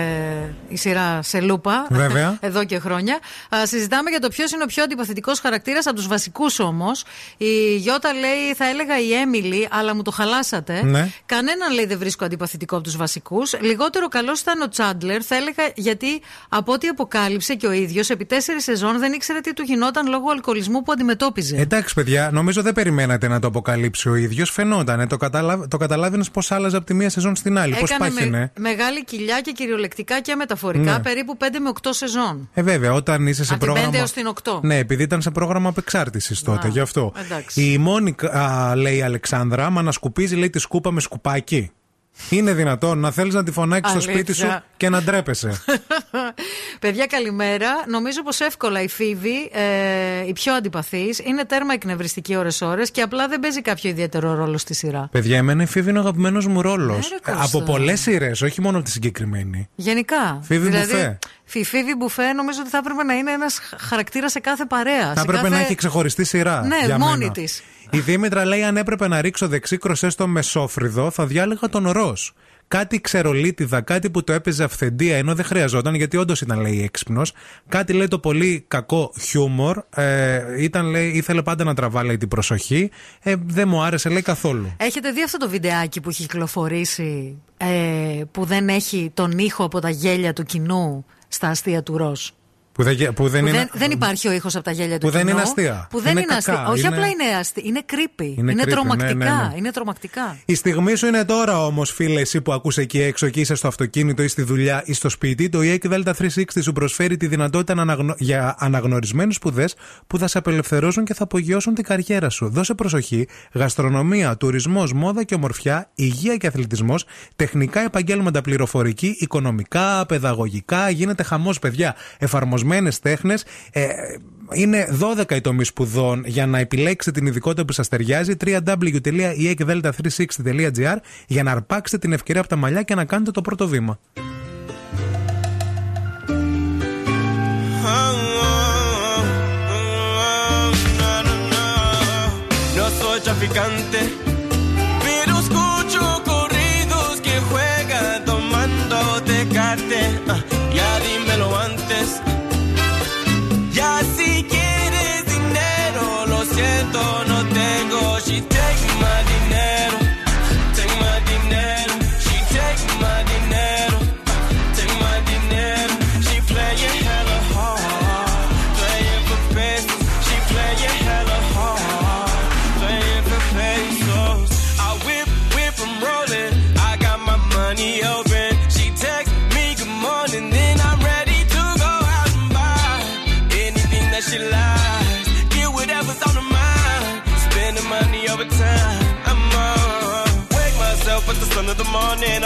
η σειρά σε λούπα. Βέβαια. [LAUGHS] Εδώ και χρόνια. Α, συζητάμε για το ποιος είναι ο πιο αντιπαθητικός χαρακτήρας από τους βασικούς όμως. Η Γιώτα λέει, θα έλεγα η Έμιλι, αλλά μου το χαλάσατε. Ναι. Κανέναν λέει δεν βρίσκω αντιπαθητικό από τους βασικούς. Λιγότερο καλός ήταν ο Τσάντλερ, θα έλεγα γιατί από ό,τι αποκάλυψε και ο ίδιος, επί τέσσερις σεζόν δεν ήξερε τι του γινόταν λόγω αλκοολισμού που αντιμετώπιζε. Εντάξει, παιδιά, νομίζω δεν περιμένατε να το αποκαλύψει ο ίδιος. Φαινόταν. Το, καταλάβ... το καταλάβαινες πώς άλλαζε από τη μία σεζόν στην άλλη. Πώς Έκανε πάχαινε. με, μεγάλη κοιλιά και κυριολεκτικά και μεταφορικά Ναι. περίπου 5 με 8 σεζόν. Ε, βέβαια, όταν είσαι σε Από την πρόγραμμα. 5 έως την 8. Ναι, επειδή ήταν σε πρόγραμμα απεξάρτησης τότε, Α, γι' αυτό. εντάξει. Η Μόνικα, α, λέει η Αλεξάνδρα, άμα να σκουπίζει, λέει τη σκούπα με σκουπάκι. Είναι δυνατόν να θέλεις να τη φωνάξεις στο σπίτι σου Αλήθεια. και να ντρέπεσαι. [LAUGHS] Παιδιά, καλημέρα. Νομίζω πως εύκολα η Φίβη, ε, η πιο αντιπαθής, είναι τέρμα εκνευριστική ώρε-ώρε και απλά δεν παίζει κάποιο ιδιαίτερο ρόλο στη σειρά. Παιδιά, εμένα η Φίβη είναι ο αγαπημένος μου ρόλος. Ναι, ρε, Κώστα. Από πολλές σειρές, όχι μόνο από τη συγκεκριμένη. Γενικά. Φίβη δηλαδή, Μπουφέ. Η Φίβη Μπουφέ νομίζω ότι θα έπρεπε να είναι ένας χαρακτήρας σε κάθε παρέα. Θα σε έπρεπε κάθε... να έχει ξεχωριστή σειρά. Ναι, για μόνη μένα. Της. Η Δήμητρα λέει: Αν έπρεπε να ρίξω δεξί κροσέ στο μεσόφρυδο, θα διάλεγα τον Ρος. Κάτι ξερολίτιδα, κάτι που το έπαιζε αυθεντία ενώ δεν χρειαζόταν, γιατί όντως ήταν λέει έξυπνος. Κάτι λέει το πολύ κακό χιούμορ. Ε, ήταν, λέει, ήθελε πάντα να τραβά λέει, την προσοχή. Ε, δεν μου άρεσε λέει καθόλου. Έχετε δει αυτό το βιντεάκι που έχει κυκλοφορήσει ε, που δεν έχει τον ήχο από τα γέλια του κοινού στα αστεία του Ροζ. Που δεν, που δεν Που είναι. δεν, δεν υπάρχει ο ήχος από τα γέλια του Που δεν κοινού. είναι αστεία. Που δεν Είναι είναι, αστεία. κακά, Όχι είναι- απλά είναι αστεία. Είναι creepy. Είναι Είναι, creepy, τρομακτικά. ναι, ναι, ναι. Είναι τρομακτικά. Η στιγμή σου είναι τώρα όμως, φίλε, εσύ που ακούς εκεί έξω και είσαι στο αυτοκίνητο ή στη δουλειά ή στο σπίτι. Το EEC Delta 360 σου προσφέρει τη δυνατότητα να αναγνω... για αναγνωρισμένους σπουδές που θα σε απελευθερώσουν και θα απογειώσουν την καριέρα σου. Δώσε προσοχή. Γαστρονομία, τουρισμός, μόδα και ομορφιά, υγεία και αθλητισμός, τεχνικά επαγγέλματα πληροφορική, οικονομικά, παιδαγωγικά. Γίνεται χαμός, παιδιά. Εφαρμοσμένε τέχνες. Ε, είναι 12 οι τομείς σπουδών για να επιλέξετε την ειδικότητα που σας ταιριάζει. www.eekdelta360.gr για να αρπάξετε την ευκαιρία από τα μαλλιά και να κάνετε το πρώτο βήμα. No soy traficante,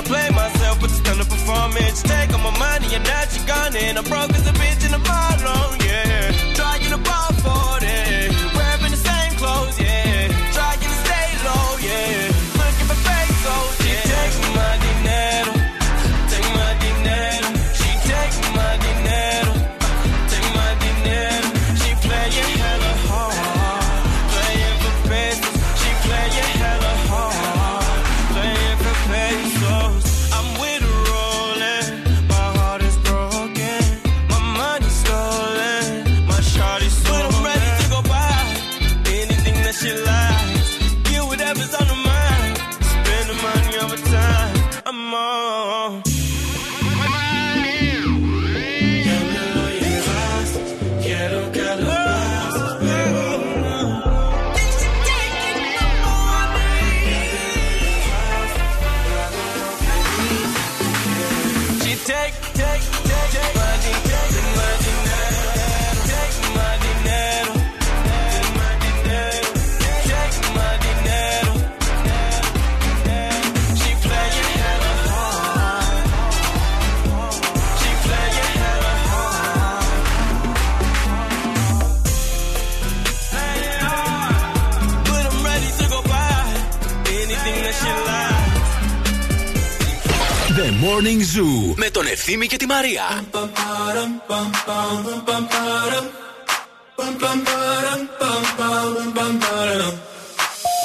play myself with the stunning performance. Take all my money and now she gone and I'm broke as a bitch in the ball Ευθύμη και τη Μαρία.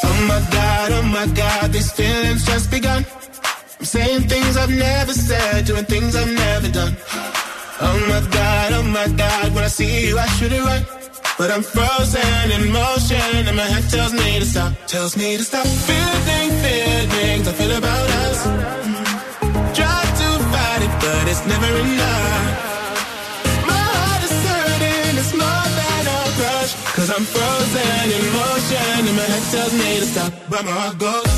Oh my god, oh my god, these feelings just begun. I'm saying things I've never said, doing things I've never done. Oh my god, oh my god, when I see you, I should it right. But I'm frozen in motion, and my head tells me to stop, tells me to stop. Feeling feelings I feel about My heart is it's more than a I'm frozen in motion, and my head tells me to stop, but my heart goes.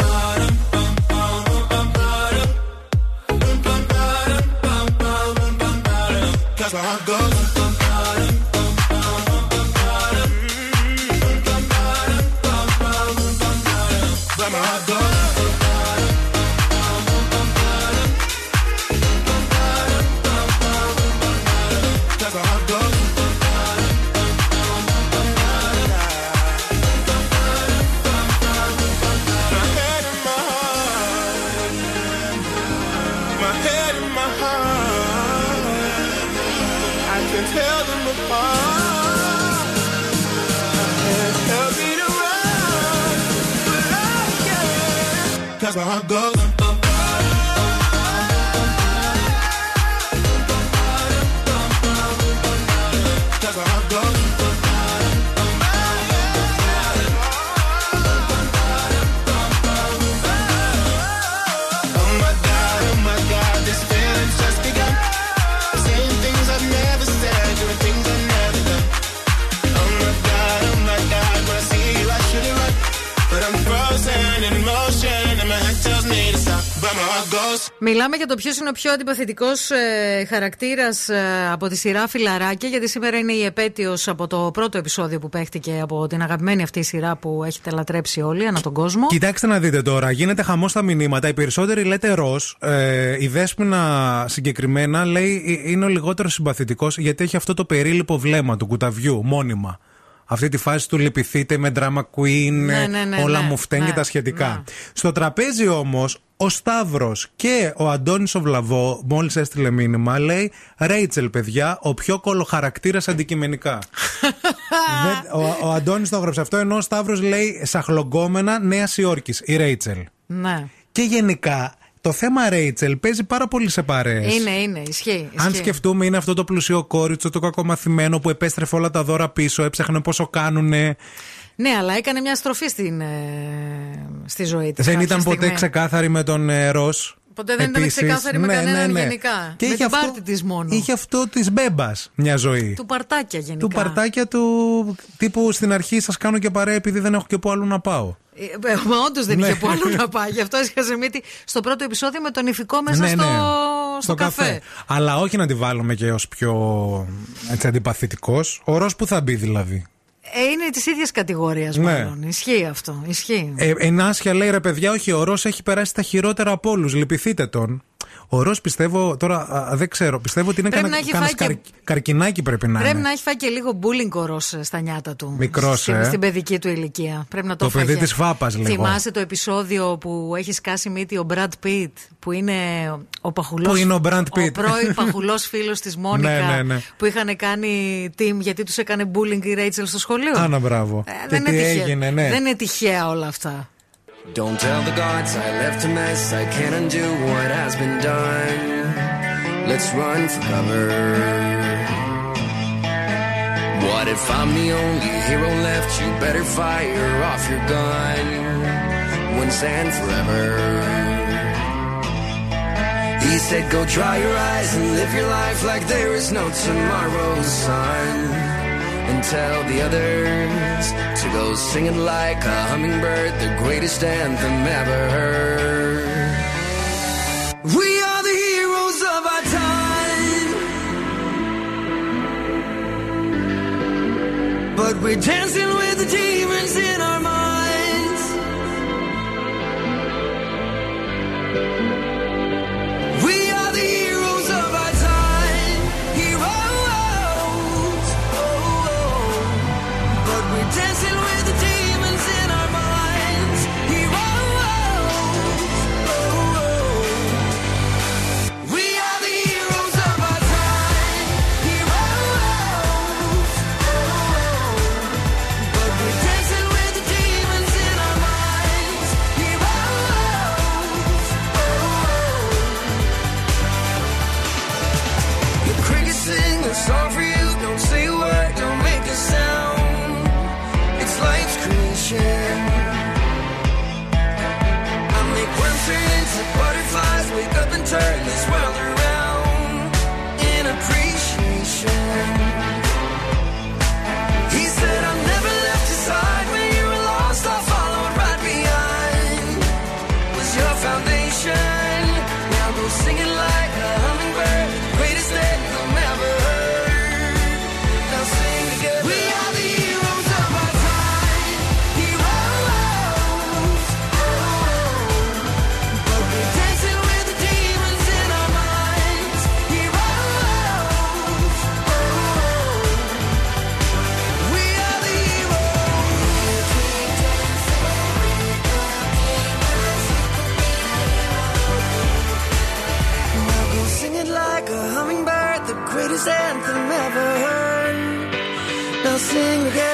That's how go. my God. Μιλάμε για το ποιος είναι ο πιο αντιπαθητικός ε, χαρακτήρας από τη σειρά Φιλαράκια, γιατί σήμερα είναι η επέτειος από το πρώτο επεισόδιο που παίχτηκε από την αγαπημένη αυτή σειρά που έχετε λατρέψει όλοι ανά τον κόσμο. Κοιτάξτε να δείτε τώρα, γίνεται χαμός στα μηνύματα. Οι περισσότεροι λέτε ροζ. Ε, η Δέσποινα συγκεκριμένα λέει ε, είναι ο λιγότερος συμπαθητικός γιατί έχει αυτό το περίληπο βλέμμα του κουταβιού μόνιμα. Αυτή τη φάση του λυπηθείτε με drama queen, Ναι, ναι, ναι, όλα ναι, μου φταίνει ναι, και τα σχετικά. Στο τραπέζι όμως, Ο Σταύρος και ο Αντώνης ο Βλαβό, μόλις έστειλε μήνυμα, λέει Ρέιτσελ, παιδιά, ο πιο κολοχαρακτήρα αντικειμενικά. [LAUGHS] Δεν- ο ο Αντώνης το έγραψε αυτό, ενώ ο Σταύρος λέει Σαχλογκόμενα Νέα Υόρκης, η Ρέιτσελ. Ναι. Και γενικά το θέμα Ρέιτσελ παίζει πάρα πολύ σε παρέες. Είναι, είναι, ισχύει. Αν ισχύει. σκεφτούμε, είναι αυτό το πλουσιό κόριτσο, το κακομαθημένο που επέστρεφε όλα τα δώρα πίσω, έψαχνε πόσο κάνουνε. Ναι, αλλά έκανε μια στροφή στην, ε, στη ζωή της. Δεν ήταν ποτέ ξεκάθαρη με τον ε, Ρος. Ποτέ δεν ήταν Επίσης. ξεκάθαρη με Ναι, κανέναν ναι, ναι. γενικά. Και με είχε την αυτό- πάρτη της μόνο. Είχε αυτό της μπέμπας μια ζωή. Του παρτάκια γενικά. Του παρτάκια του τύπου στην αρχή σας κάνω και παρέα επειδή δεν έχω και που αλλού να πάω. Ε, ε, Μα όντως δεν Ναι. είχε που άλλο να πάει. Γι' αυτό έσχασε μύτη στο πρώτο επεισόδιο με τον ηφικό μέσα Ναι, στο, ναι. στο καφέ. Αλλά όχι να τη βάλουμε και ως πιο έτσι, αντιπαθητικός. Ο Ρος που θα μπει δηλαδή. Ε, είναι της ίδιας κατηγορίας Ναι. μάλλον. Ισχύει αυτό. Ισχύει. Ε, Ενάσια λέει ρε παιδιά, όχι, ο Ρος έχει περάσει τα χειρότερα από όλους. Λυπηθείτε τον. Ο Ρος πιστεύω, τώρα α, δεν ξέρω, πιστεύω ότι είναι Πρέπει κανένα να έχει κανένας φάει και- καρ- καρκινάκι πρέπει να Πρέπει είναι. να έχει φάει και λίγο bullying ο Ρος στα νιάτα του. Μικρός, στην, ε. στην παιδική του ηλικία. Πρέπει να το, Το παιδί φάγε. της φάπας, λίγο. Θυμάσαι το επεισόδιο που έχει σκάσει μύτη ο Brad Pitt, που είναι ο παχουλό. Πού είναι ο Brad Pitt? Ο πρώην [LAUGHS] παχουλός φίλος της Μόνικα. Ναι, ναι, ναι. Που είχαν κάνει team γιατί τους έκανε bullying η Ρέιτσελ στο σχολείο. Άνα μπράβο. Ε, Και δεν, τι είναι τυχαία. έγινε, ναι. δεν είναι τυχαία όλα αυτά. Don't tell the gods I left a mess. I can't undo what has been done. Let's run for cover. What if I'm the only hero left? You better fire off your gun once and forever. He said, Go dry your eyes and live your life like there is no tomorrow, son. And tell the others to go singing like a hummingbird, the greatest anthem ever heard. We are the heroes of our time. But we're dancing with the demons in our minds.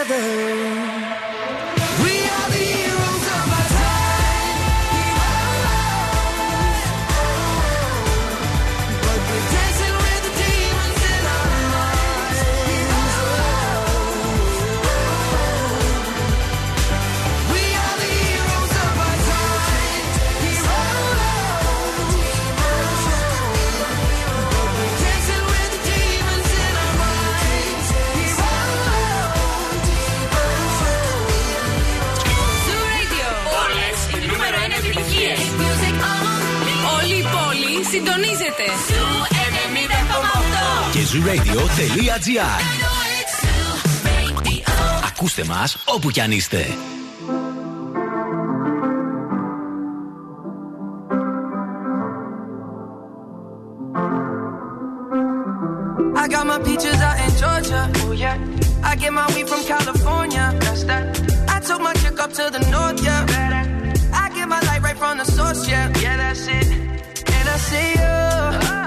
Together. noisyradio.gr Ακούστε μας όπου κι αν είστε. See you. Oh.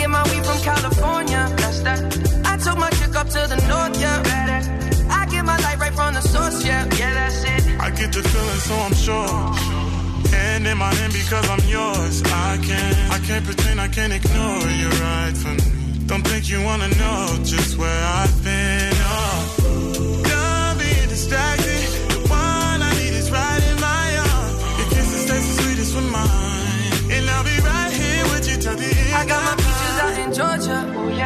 Get my weed from California. That's that. I took my chick up to the north. Yeah, better. I get my light right from the source. Yeah, yeah, that's it. I get the feeling, so I'm sure. Hand in my hand because I'm yours. I can't, I can't pretend I can't ignore you right from me. Don't think you wanna know just where I've been. Oh, done being distracted.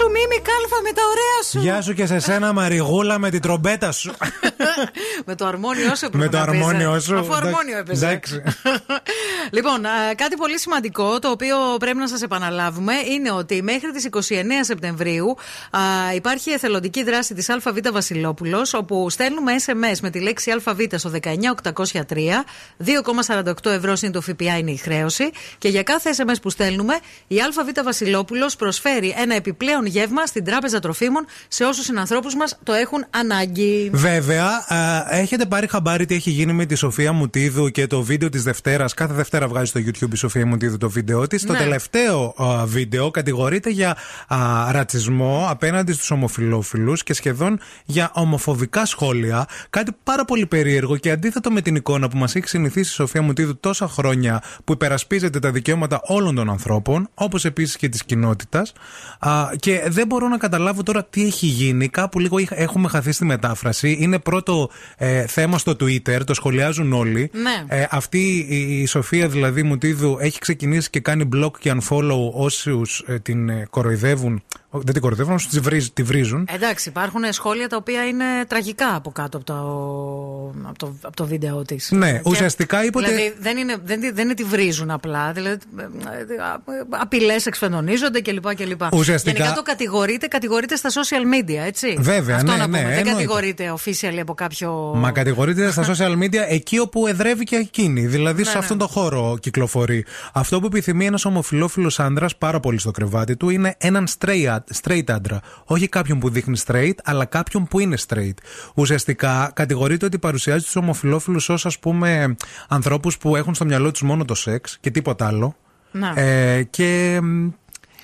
Σου, Μίμη Κάλφα, με τα ωραία σου. Γεια σου και σε σένα, Μαριγούλα, με την τρομπέτα σου. [LAUGHS] με το αρμόνιό σου Με έπρεπε το να παίζει. αρμόνιό σου. Αφού αρμόνιο έπαιζε. Εντάξει. [LAUGHS] λοιπόν, α, κάτι πολύ σημαντικό το οποίο πρέπει να σας επαναλάβουμε είναι ότι μέχρι τις 29 Σεπτεμβρίου α, υπάρχει εθελοντική δράση της ΑΒ Βασιλόπουλος, όπου στέλνουμε SMS με τη λέξη ΑΒ στο 19803. 2,48 ευρώ είναι το ΦΠΑ είναι η χρέωση. Και για κάθε SMS που στέλνουμε, η ΑΒ Βασιλόπουλος προσφέρει ένα επιπλέον γεύμα στην Τράπεζα Τροφίμων σε όσους συνανθρώπους μας το έχουν ανάγκη. Βέβαια, α, έχετε πάρει χαμπάρι τι έχει γίνει με τη Σοφία Μουτίδου και το βίντεο της Δευτέρας. Κάθε Δευτέρα βγάζει στο YouTube η Σοφία Μουτίδου το βίντεο της. Το Ναι. τελευταίο α, βίντεο κατηγορείται για α, ρατσισμό απέναντι στους ομοφυλόφιλου και σχεδόν για ομοφοβικά σχόλια. Κάτι πάρα πολύ περίεργο και αντίθετο με την εικόνα που μας έχει συνηθίσει η Σοφία Μουτίδου τόσα χρόνια που υπερασπίζεται τα δικαιώματα όλων των ανθρώπων, όπως επίσης και της κοινότητας. Και δεν μπορώ να καταλάβω τώρα τι έχει γίνει. Κάπου λίγο είχα- έχουμε χαθεί στη μετάφραση. Είναι πρώτο ε, θέμα στο Twitter, το σχολιάζουν όλοι. Ναι. Ε, αυτή η, η Σοφία δηλαδή Μουτίδου έχει ξεκινήσει και κάνει block και unfollow όσους την ε, κοροϊδεύουν. Ω, Δεν την κοροϊδεύουν, όσου τη, βρίζ- τη βρίζουν. Εντάξει, υπάρχουν σχόλια τα οποία είναι τραγικά από κάτω από το, από το, από το βίντεο της. Ναι, ουσιαστικά είπε ότι- Δηλαδή δεν είναι, δεν, δεν είναι τη βρίζουν απλά. Δηλαδή απειλές εξφενονίζονται κλπ. κλπ. Ουσιαστικά- Γενικά το κατηγορείται, κατηγορείται στα social media, έτσι. Βέβαια, Αυτό ναι, να ναι, πούμε. δεν εννοείται. κατηγορείται officially από κάποιο. Μα κατηγορείται στα [LAUGHS] social media εκεί όπου εδρεύει και εκείνη. Δηλαδή σε Ναι, αυτόν ναι. τον χώρο κυκλοφορεί. Αυτό που επιθυμεί ένας ομοφυλόφιλο άντρα πάρα πολύ στο κρεβάτι του είναι έναν straight, straight άντρα. Όχι κάποιον που δείχνει straight, αλλά κάποιον που είναι straight. Ουσιαστικά κατηγορείται ότι παρουσιάζει τους ομοφυλόφιλους ως ας πούμε ανθρώπους που έχουν στο μυαλό τους μόνο το σεξ και τίποτα άλλο. Να. Ε, και μ,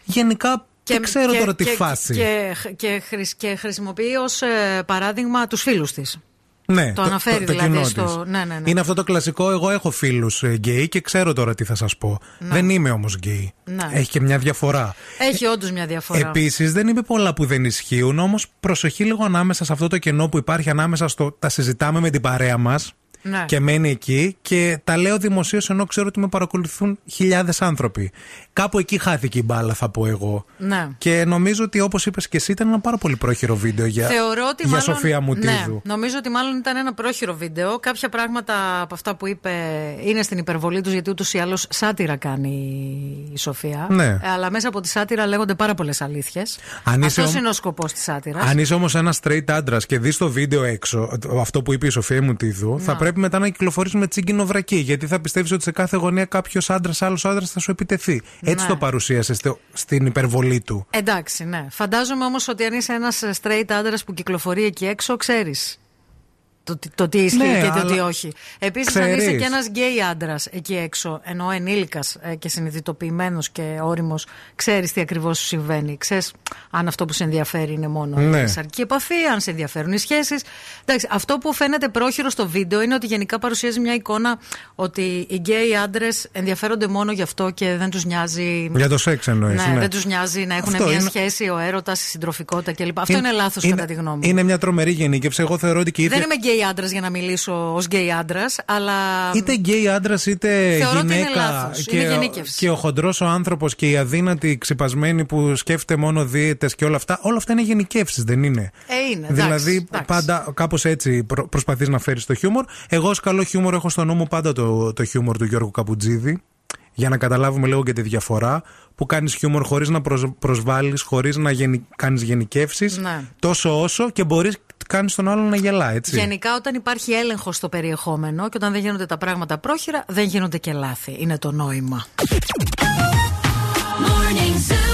γενικά δεν ξέρω τώρα τι και, φάση. Και, και, χρησ- και χρησιμοποιεί ως παράδειγμα τους φίλους της. Ναι, Το αναφέρει το δηλαδή κοινό στο- της. ναι, ναι, ναι. Είναι αυτό το κλασικό. Εγώ έχω φίλους γκέι και ξέρω τώρα τι θα σας πω. Δεν είμαι όμως γκέι. Ναι. Έχει και μια διαφορά. Έχει όντως μια διαφορά. Επίσης, δεν είπε πολλά που δεν ισχύουν, όμως προσοχή λίγο ανάμεσα σε αυτό το κενό που υπάρχει ανάμεσα στο τα συζητάμε με την παρέα μας Ναι. και μένει εκεί και τα λέω δημοσίως ενώ ξέρω ότι με παρακολουθούν χιλιάδες άνθρωποι. Κάπου εκεί χάθηκε η μπάλα, θα πω εγώ. Ναι. Και νομίζω ότι όπως είπες και εσύ, ήταν ένα πάρα πολύ πρόχειρο βίντεο για, Θεωρώ ότι για μάλλον, Σοφία Ναι, Μουτίδου. νομίζω ότι μάλλον ήταν ένα πρόχειρο βίντεο. Κάποια πράγματα από αυτά που είπε είναι στην υπερβολή τους, γιατί ούτως ή άλλως σάτυρα κάνει η Σοφία. Ναι. Ε, Αλλά μέσα από τη σάτυρα λέγονται πάρα πολλές αλήθειες. Αν είσαι Αυτός ομ- είναι ο σκοπός της σάτυρας. Αν είσαι όμως ένας straight άντρας και δεις το βίντεο έξω, αυτό που είπε η Σοφία Μουτίδου, θα πρέπει μετά να κυκλοφορήσει με τσίγκινο βρακί. Γιατί θα πιστεύεις ότι σε κάθε γωνία κάποιος άντρας, άλλος άντρας θα σου επιτεθεί. Έτσι Ναι. το παρουσίασες στο- στην υπερβολή του. Εντάξει, ναι. Φαντάζομαι όμως ότι αν είσαι ένας straight άντρας που κυκλοφορεί εκεί έξω, ξέρεις. Το, τι- το τι ισχύει Ναι, και το αλλά τι όχι. Επίσης, αν είσαι ξέρεις. και ένας γκέι άντρας εκεί έξω, ενώ ενήλικας και συνειδητοποιημένος και όριμος, ξέρεις τι ακριβώς σου συμβαίνει. Ξέρεις αν αυτό που σε ενδιαφέρει είναι μόνο Ναι. η σαρκική επαφή, αν σε ενδιαφέρουν οι σχέσεις. Εντάξει, αυτό που φαίνεται πρόχειρο στο βίντεο είναι ότι γενικά παρουσιάζει μια εικόνα ότι οι γκέι άντρες ενδιαφέρονται μόνο γι' αυτό και δεν τους νοιάζει. Για το σεξ εννοείς, Ναι, ναι. δεν τους νοιάζει να έχουν Αυτό μια είναι- σχέση, ο έρωτας, η συντροφικότητα κλπ. Αυτό είναι, λάθος κατά τη γνώμη μου. Είναι μια τρομερή γενίκευση. Εγώ θεωρώ ότι και η Δεν ίδια- είμαι γκέι άντρας για να μιλήσω ως γκέι άντρας, αλλά. Είτε γκέι άντρας είτε Θεωρώ ότι είναι γυναίκα. λάθος. και, Είναι ο- γενίκευση. και ο χοντρός ο άνθρωπος και η αδύνατη ξυπασμένη που σκέφτεται μόνο δίαιτες και όλα αυτά. Όλα αυτά είναι γενικεύσεις, δεν είναι; Ε, είναι. εντάξει, Δηλαδή, εντάξει. πάντα κάπως έτσι προ, προσπαθείς να φέρεις το χιούμορ. Εγώ, ως καλό χιούμορ, έχω στο νου μου πάντα το, το χιούμορ του Γιώργου Καπουτζίδη. Για να καταλάβουμε λίγο και τη διαφορά. Που κάνεις χιούμορ χωρίς να προσ, προσβάλλεις, χωρίς να γενι, κάνεις γενικεύσεις. Ναι. Τόσο όσο και μπορείς κάνεις τον άλλον να γελά, έτσι. Γενικά, όταν υπάρχει έλεγχος στο περιεχόμενο και όταν δεν γίνονται τα πράγματα πρόχειρα, δεν γίνονται και λάθη. Είναι το νόημα. Morning Zoo.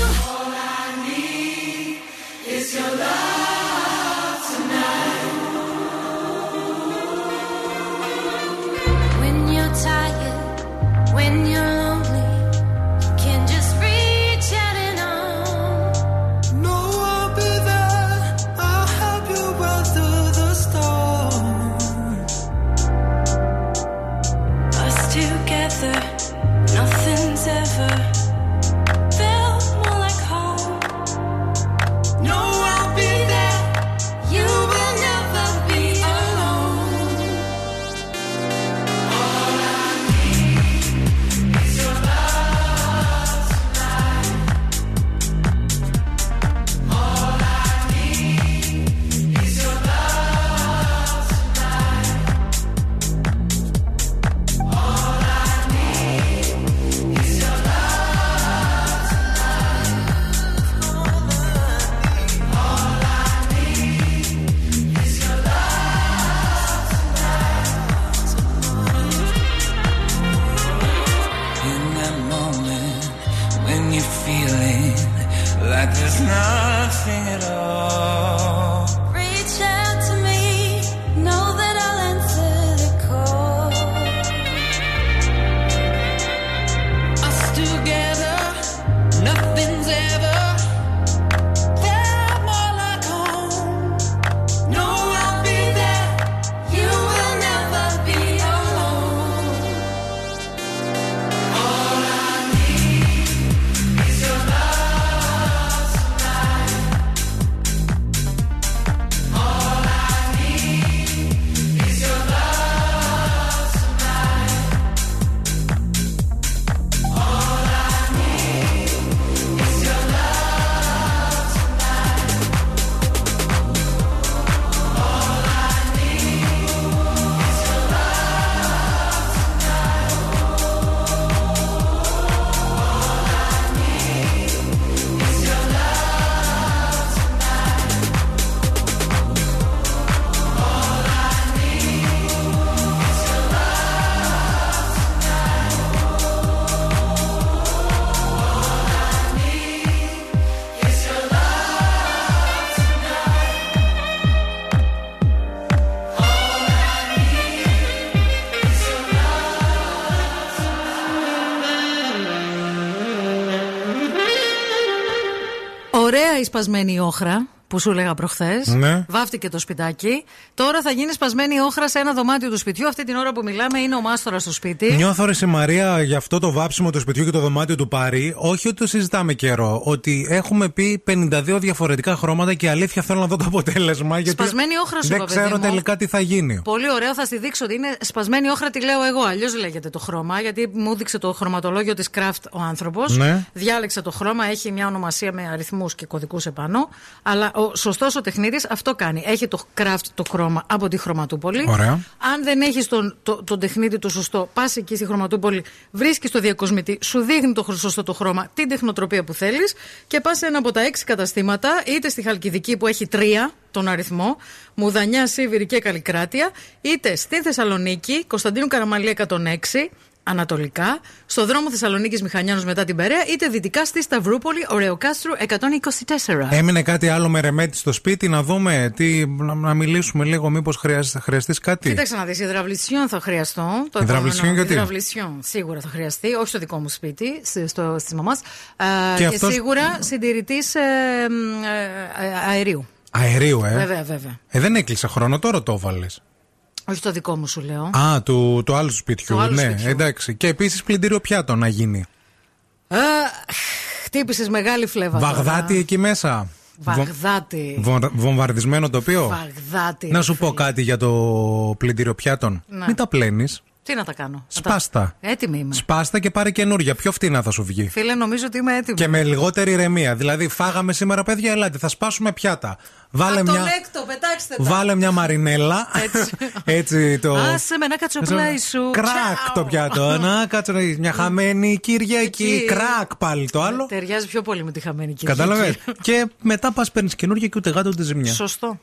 Ωραία η σπασμένη όχρα. Που σου έλεγα προχθές. Ναι. Βάφτηκε το σπιτάκι. Τώρα θα γίνει σπασμένη όχρα σε ένα δωμάτιο του σπιτιού. Αυτή την ώρα που μιλάμε είναι ο μάστορα στο σπίτι. Νιώθω ρε η Μαρία για αυτό το βάψιμο του σπιτιού και το δωμάτιο του Πάρη. Όχι ότι το συζητάμε καιρό. Ότι έχουμε πει 52 διαφορετικά χρώματα και αλήθεια θέλω να δω το αποτέλεσμα. Γιατί Σπασμένη όχρα σου δεν είπα, παιδί ξέρω μου. τελικά τι θα γίνει. Πολύ ωραίο, θα στη δείξω ότι είναι σπασμένη όχρα, τη λέω εγώ. Αλλιώς λέγεται το χρώμα, γιατί μου έδειξε το χρωματολόγιο της Craft ο άνθρωπος. Ναι. Διάλεξα το χρώμα, έχει μια ονομασία με αριθμούς και κωδικούς επάνω. Αλλά ο σωστός ο τεχνίτης αυτό κάνει. Έχει το Craft το χρώμα από τη χρωματούπολη. Ωραία. Αν δεν έχεις τον, το, τον τεχνίτη το σωστό, πας εκεί στη χρωματούπολη, βρίσκεις το διακοσμητή, σου δείχνει το σωστό το χρώμα, την τεχνοτροπία που θέλεις και πας σε ένα από τα έξι καταστήματα, είτε στη Χαλκιδική που έχει τρία τον αριθμό, Μουδανιά, Σίβηρη και Καλλικράτεια, είτε στη Θεσσαλονίκη, Κωνσταντίνου Καραμαλή 106, Ανατολικά, στο δρόμο Θεσσαλονίκης Μηχανιάνος μετά την Περαία, είτε δυτικά στη Σταυρούπολη, Ωρεοκάστρου 124. Έμεινε κάτι άλλο με ρεμέτη στο σπίτι, να δούμε, τι, να, να μιλήσουμε λίγο, μήπως θα χρειαστείς κάτι; Κοίταξε να δεις, υδραυλισιόν θα χρειαστώ. Το Υδραυλισιόν επόμενο- γιατί; Υδραυλισιόν σίγουρα θα χρειαστεί, όχι στο δικό μου σπίτι, σ- στο, στη μαμάς. Και Και, αυτός- σίγουρα συντηρητής ε, μ, ε, ε, αερίου. Αερίου, ε; Βέβαια, βέβαια. Ε, δεν έκλεισε χρόνο, τώρα το έβαλε. Όχι το δικό μου σου λέω. Α, του, του άλλου σπιτιού. Του άλλου ναι, σπιτιού. εντάξει. Και επίσης πλυντήριο πιάτο να γίνει. Χτύπησες μεγάλη φλέβα. τώρα. Βαγδάτη εκεί μέσα. Βαγδάτη. Βο- βομβαρδισμένο τοπίο. Βαγδάτη. Να ρε σου πω φίλε. κάτι για το πλυντήριο πιάτων. Ναι. Μην τα πλένεις. Τι να τα κάνω. Να Σπάστα. τα- Έτοιμη είμαι. Σπάστα και πάρε καινούρια. Πιο φτηνά θα σου βγει. Φίλε, νομίζω ότι είμαι έτοιμη. Και με λιγότερη ηρεμία. Δηλαδή, φάγαμε σήμερα, παιδιά, ελάτε, θα σπάσουμε πιάτα. Βάλε Α, το μια, λέκτο, πετάξτε τα. βάλε μια μαρινέλα. Έτσι [LAUGHS] το. Άσε με να κάτσω πλάι σου. Κρακ Τσάου. το πιάτο. [LAUGHS] Να κάτσω να μια χαμένη Κυριακή. Εκεί. Κρακ πάλι το άλλο. Ταιριάζει πιο πολύ με τη χαμένη Κυριακή. Κατάλαβες. και μετά πας παίρνεις καινούργια και ούτε γάτο ούτε ζημιά. Σωστό.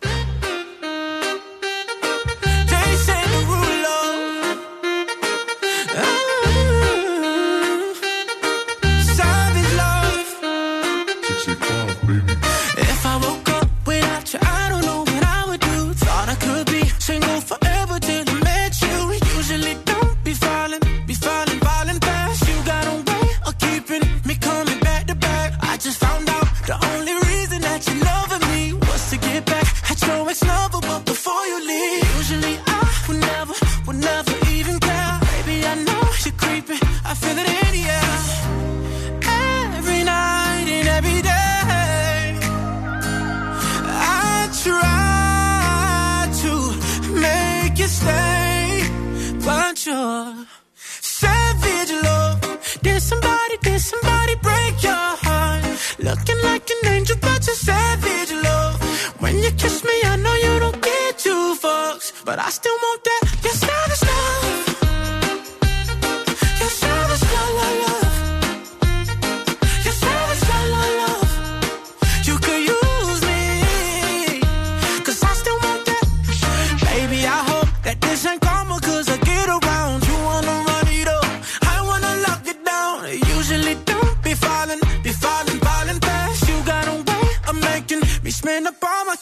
Creeping, I feel it in the air. Every night and every day, I try to make you stay, but you're savage love. Did somebody, did somebody break your heart? Looking like an angel, but you're savage love. When you kiss me, I know you don't get two fucks, but I still want that.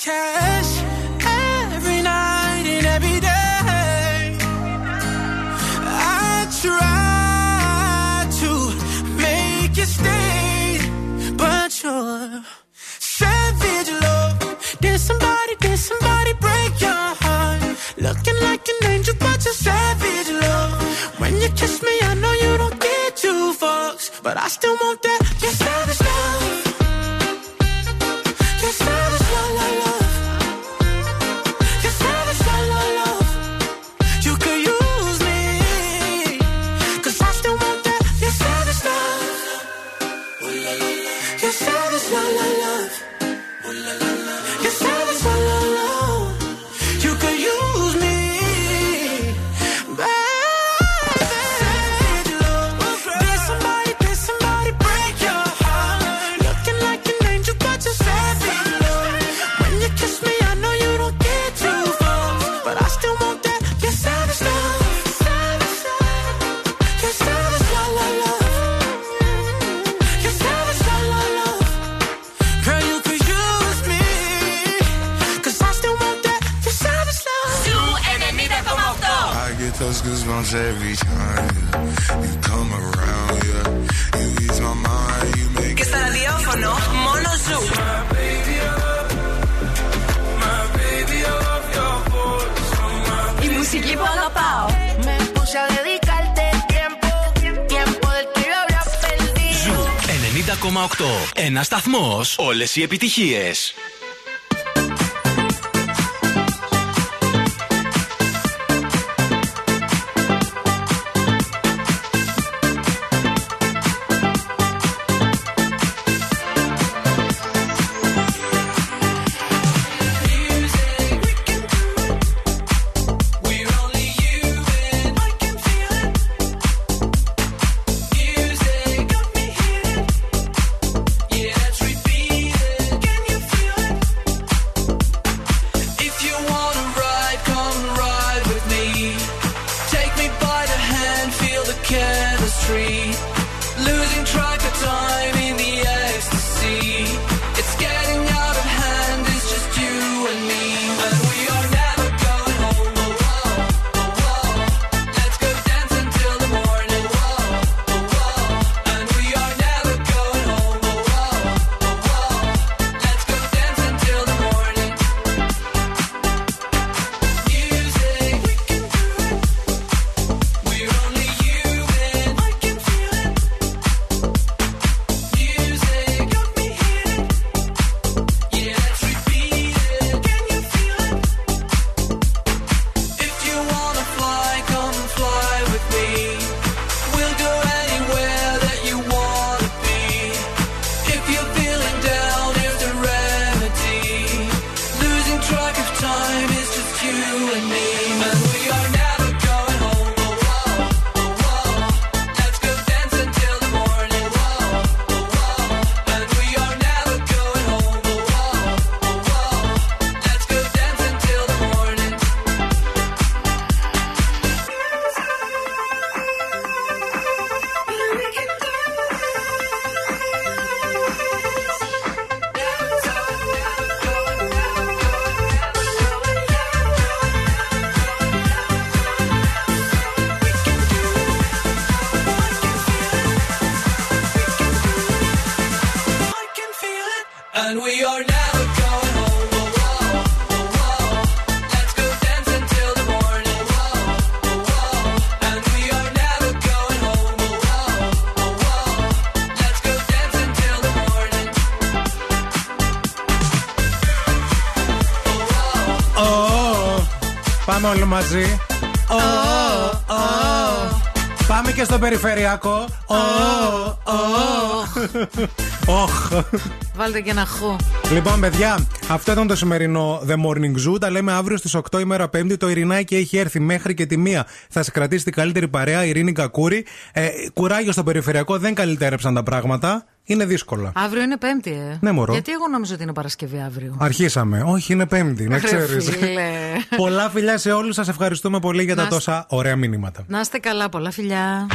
Cash. Every night and every day. I try to make you stay, but you're savage love. Did somebody, did somebody break your heart? Looking like an angel, but you're savage love. When you kiss me, I know you don't get two fucks, but I still want that. όλες οι επιτυχίες. Πάμε και στο περιφερειακό. Οχ. Βάλτε και ένα χου. Λοιπόν, παιδιά, αυτό ήταν το σημερινό The Morning Zoo. Τα λέμε αύριο στις 8 ημέρα Πέμπτη. Το Ειρηνάκι έχει έρθει μέχρι και τη μία. Θα σε κρατήσει την καλύτερη παρέα, Ειρήνη Κακούρη. Ε, κουράγιο στο περιφερειακό, δεν καλυτέρεψαν τα πράγματα είναι δύσκολα. Αύριο είναι Πέμπτη, ε. Ναι, μωρό. Γιατί εγώ νόμιζα ότι είναι Παρασκευή αύριο. Αρχίσαμε. Όχι, είναι Πέμπτη, να ξέρεις. [LAUGHS] πολλά φιλιά σε όλους. Σας ευχαριστούμε πολύ για τα τόσα ωραία μηνύματα. Να είστε καλά, πολλά φιλιά.